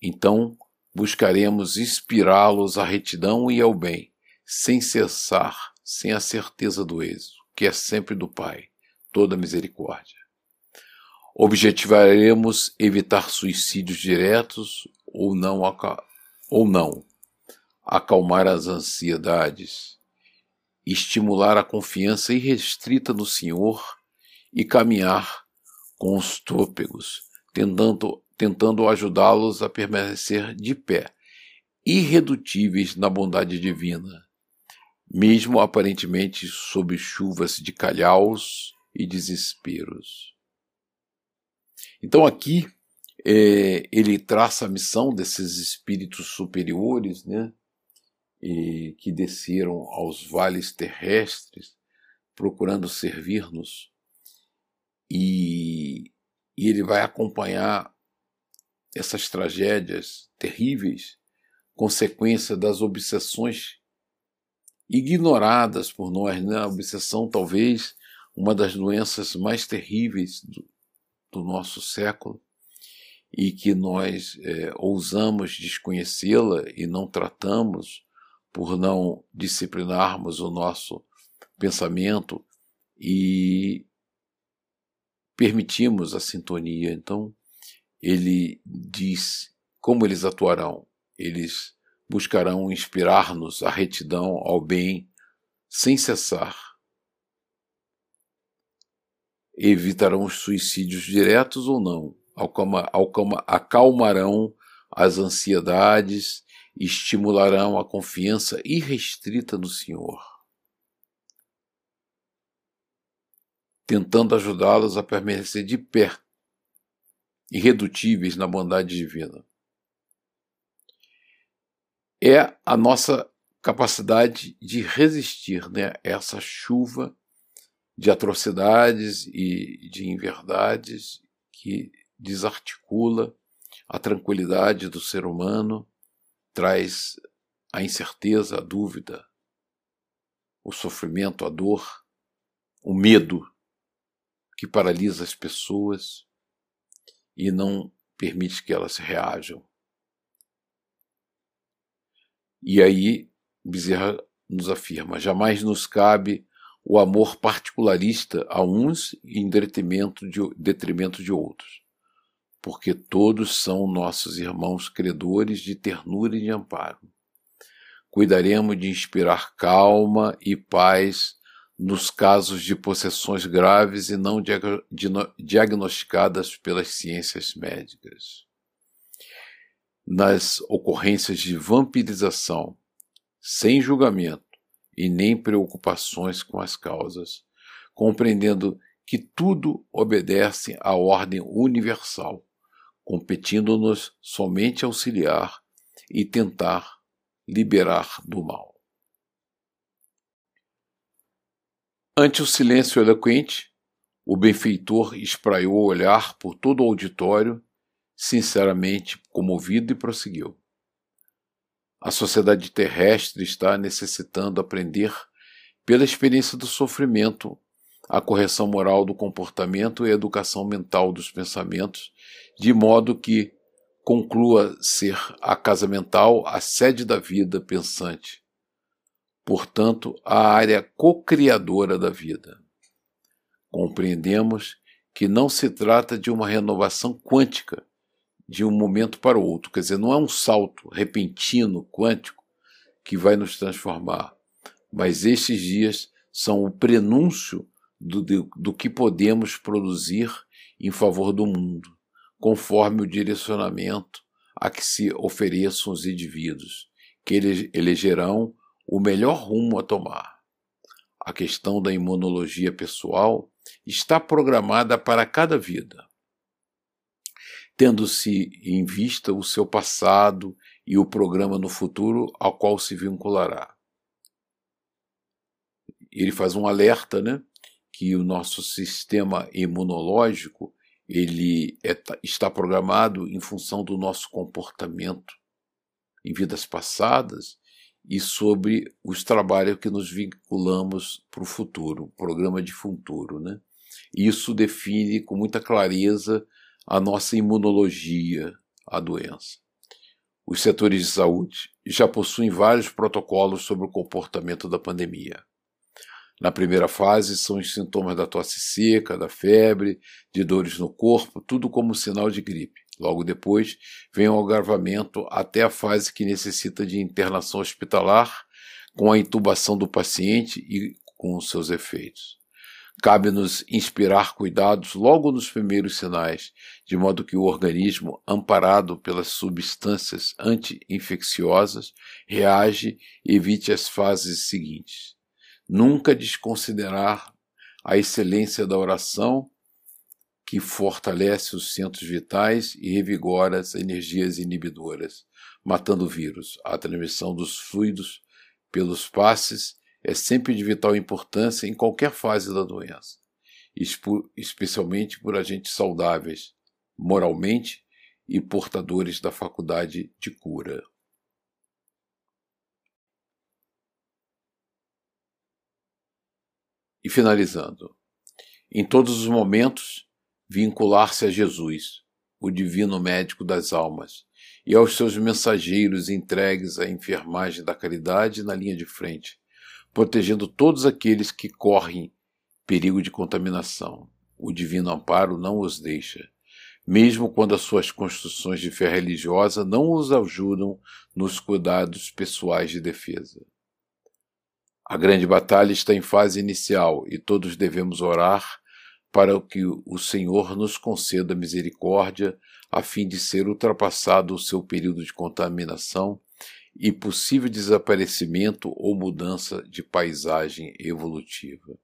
Então, buscaremos inspirá-los à retidão e ao bem, sem cessar, sem a certeza do êxito, que é sempre do Pai, toda misericórdia. Objetivaremos evitar suicídios diretos ou não, ou não. Acalmar as ansiedades, estimular a confiança irrestrita no Senhor e caminhar com os trôpegos, tentando, tentando ajudá-los a permanecer de pé, irredutíveis na bondade divina, mesmo aparentemente sob chuvas de calhaus e desesperos. Então aqui é, ele traça a missão desses espíritos superiores, né? e que desceram aos vales terrestres procurando servir-nos e, e ele vai acompanhar essas tragédias terríveis, consequência das obsessões ignoradas por nós, né? A obsessão talvez uma das doenças mais terríveis do, do nosso século e que nós é, ousamos desconhecê-la e não tratamos por não disciplinarmos o nosso pensamento e permitimos a sintonia. Então, ele diz como eles atuarão. Eles buscarão inspirar-nos à retidão, ao bem, sem cessar. Evitarão os suicídios diretos ou não, acalmarão as ansiedades e estimularão a confiança irrestrita no Senhor, tentando ajudá-los a permanecer de pé, irredutíveis na bondade divina. É a nossa capacidade de resistir né, essa chuva de atrocidades e de inverdades que desarticula a tranquilidade do ser humano, traz a incerteza, a dúvida, o sofrimento, a dor, o medo que paralisa as pessoas e não permite que elas reajam. E aí Bezerra nos afirma: jamais nos cabe o amor particularista a uns em detrimento de, detrimento de outros, porque todos são nossos irmãos credores de ternura e de amparo. Cuidaremos de inspirar calma e paz nos casos de possessões graves e não diagnosticadas pelas ciências médicas. Nas ocorrências de vampirização, sem julgamento e nem preocupações com as causas, compreendendo que tudo obedece à ordem universal, competindo-nos somente auxiliar e tentar liberar do mal. Ante o silêncio eloquente, o benfeitor espraiou o olhar por todo o auditório, sinceramente comovido, e prosseguiu. A sociedade terrestre está necessitando aprender, pela experiência do sofrimento, a correção moral do comportamento e a educação mental dos pensamentos, de modo que conclua ser a casa mental a sede da vida pensante, portanto, a área co-criadora da vida. Compreendemos que não se trata de uma renovação quântica, de um momento para o outro. Quer dizer, não é um salto repentino, quântico, que vai nos transformar. Mas estes dias são o prenúncio do, do, do que podemos produzir em favor do mundo, conforme o direcionamento a que se ofereçam os indivíduos, que eles elegerão o melhor rumo a tomar. A questão da imunologia pessoal está programada para cada vida tendo-se em vista o seu passado e o programa no futuro ao qual se vinculará. Ele faz um alerta, né, que o nosso sistema imunológico ele é, está programado em função do nosso comportamento em vidas passadas e sobre os trabalhos que nos vinculamos para o futuro, programa de futuro, né? Isso define com muita clareza a nossa imunologia à doença. Os setores de saúde já possuem vários protocolos sobre o comportamento da pandemia. Na primeira fase, são os sintomas da tosse seca, da febre, de dores no corpo, tudo como sinal de gripe. Logo depois, vem o agravamento até a fase que necessita de internação hospitalar, com a intubação do paciente e com os seus efeitos. Cabe-nos inspirar cuidados logo nos primeiros sinais, de modo que o organismo, amparado pelas substâncias anti-infecciosas, reage e evite as fases seguintes. Nunca desconsiderar a excelência da oração, que fortalece os centros vitais e revigora as energias inibidoras, matando o vírus, a transmissão dos fluidos pelos passes é sempre de vital importância em qualquer fase da doença, especialmente por agentes saudáveis, moralmente e portadores da faculdade de cura. E finalizando, em todos os momentos, vincular-se a Jesus, o divino médico das almas, e aos seus mensageiros entregues à enfermagem da caridade na linha de frente, protegendo todos aqueles que correm perigo de contaminação. o divino amparo não os deixa, mesmo quando as suas construções de fé religiosa não os ajudam nos cuidados pessoais de defesa. A grande batalha está em fase inicial e todos devemos orar para que o Senhor nos conceda misericórdia a fim de ser ultrapassado o seu período de contaminação e possível desaparecimento ou mudança de paisagem evolutiva.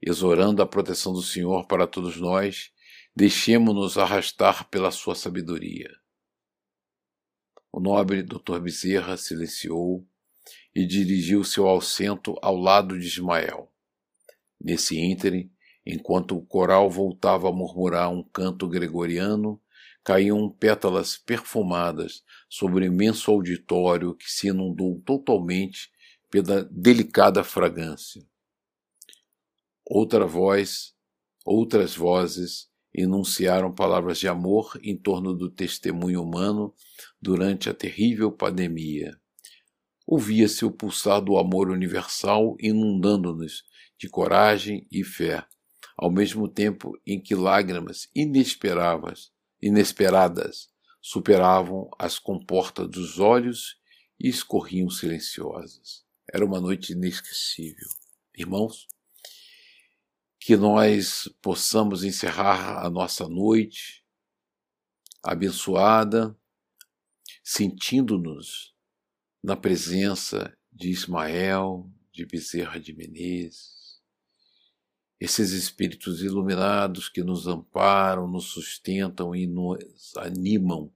Exorando a proteção do Senhor para todos nós, deixemo-nos arrastar pela sua sabedoria. O nobre Dr. Bezerra silenciou e dirigiu seu assento ao lado de Ismael. Nesse ínterim, enquanto o coral voltava a murmurar um canto gregoriano, caíam pétalas perfumadas sobre o imenso auditório que se inundou totalmente pela delicada fragrância. Outra voz, outras vozes enunciaram palavras de amor em torno do testemunho humano durante a terrível pandemia. Ouvia-se o pulsar do amor universal inundando-nos de coragem e fé, ao mesmo tempo em que lágrimas inesperadas, inesperadas superavam as comportas dos olhos e escorriam silenciosas. Era uma noite inesquecível. Irmãos, que nós possamos encerrar a nossa noite abençoada, sentindo-nos na presença de Ismael, de Bezerra de Menezes, esses espíritos iluminados que nos amparam, nos sustentam e nos animam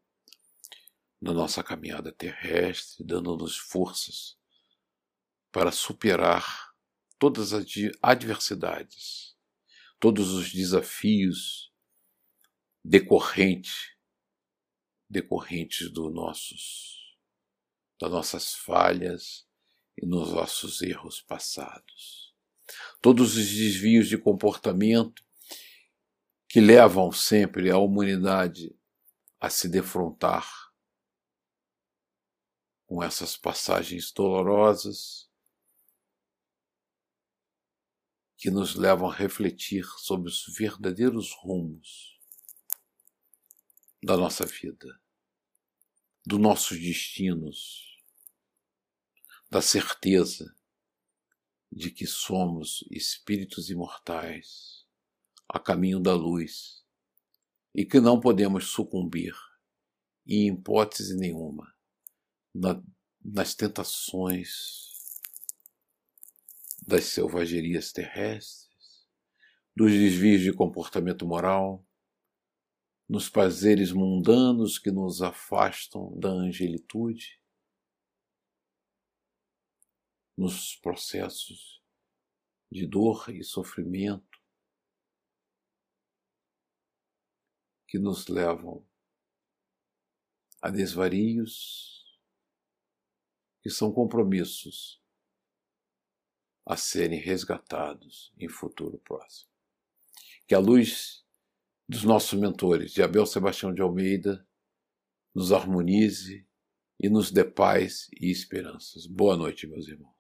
na nossa caminhada terrestre, dando-nos forças para superar todas as adversidades todos os desafios decorrentes decorrentes do nossos das nossas falhas e nos nossos erros passados. Todos os desvios de comportamento que levam sempre a humanidade a se defrontar com essas passagens dolorosas que nos levam a refletir sobre os verdadeiros rumos da nossa vida, dos nossos destinos, da certeza de que somos espíritos imortais a caminho da luz e que não podemos sucumbir, em hipótese nenhuma, na, nas tentações das selvagerias terrestres, dos desvios de comportamento moral, nos prazeres mundanos que nos afastam da angelitude, nos processos de dor e sofrimento que nos levam a desvarios que são compromissos a serem resgatados em futuro próximo. Que a luz dos nossos mentores, de Abel Sebastião de Almeida, nos harmonize e nos dê paz e esperanças. Boa noite, meus irmãos.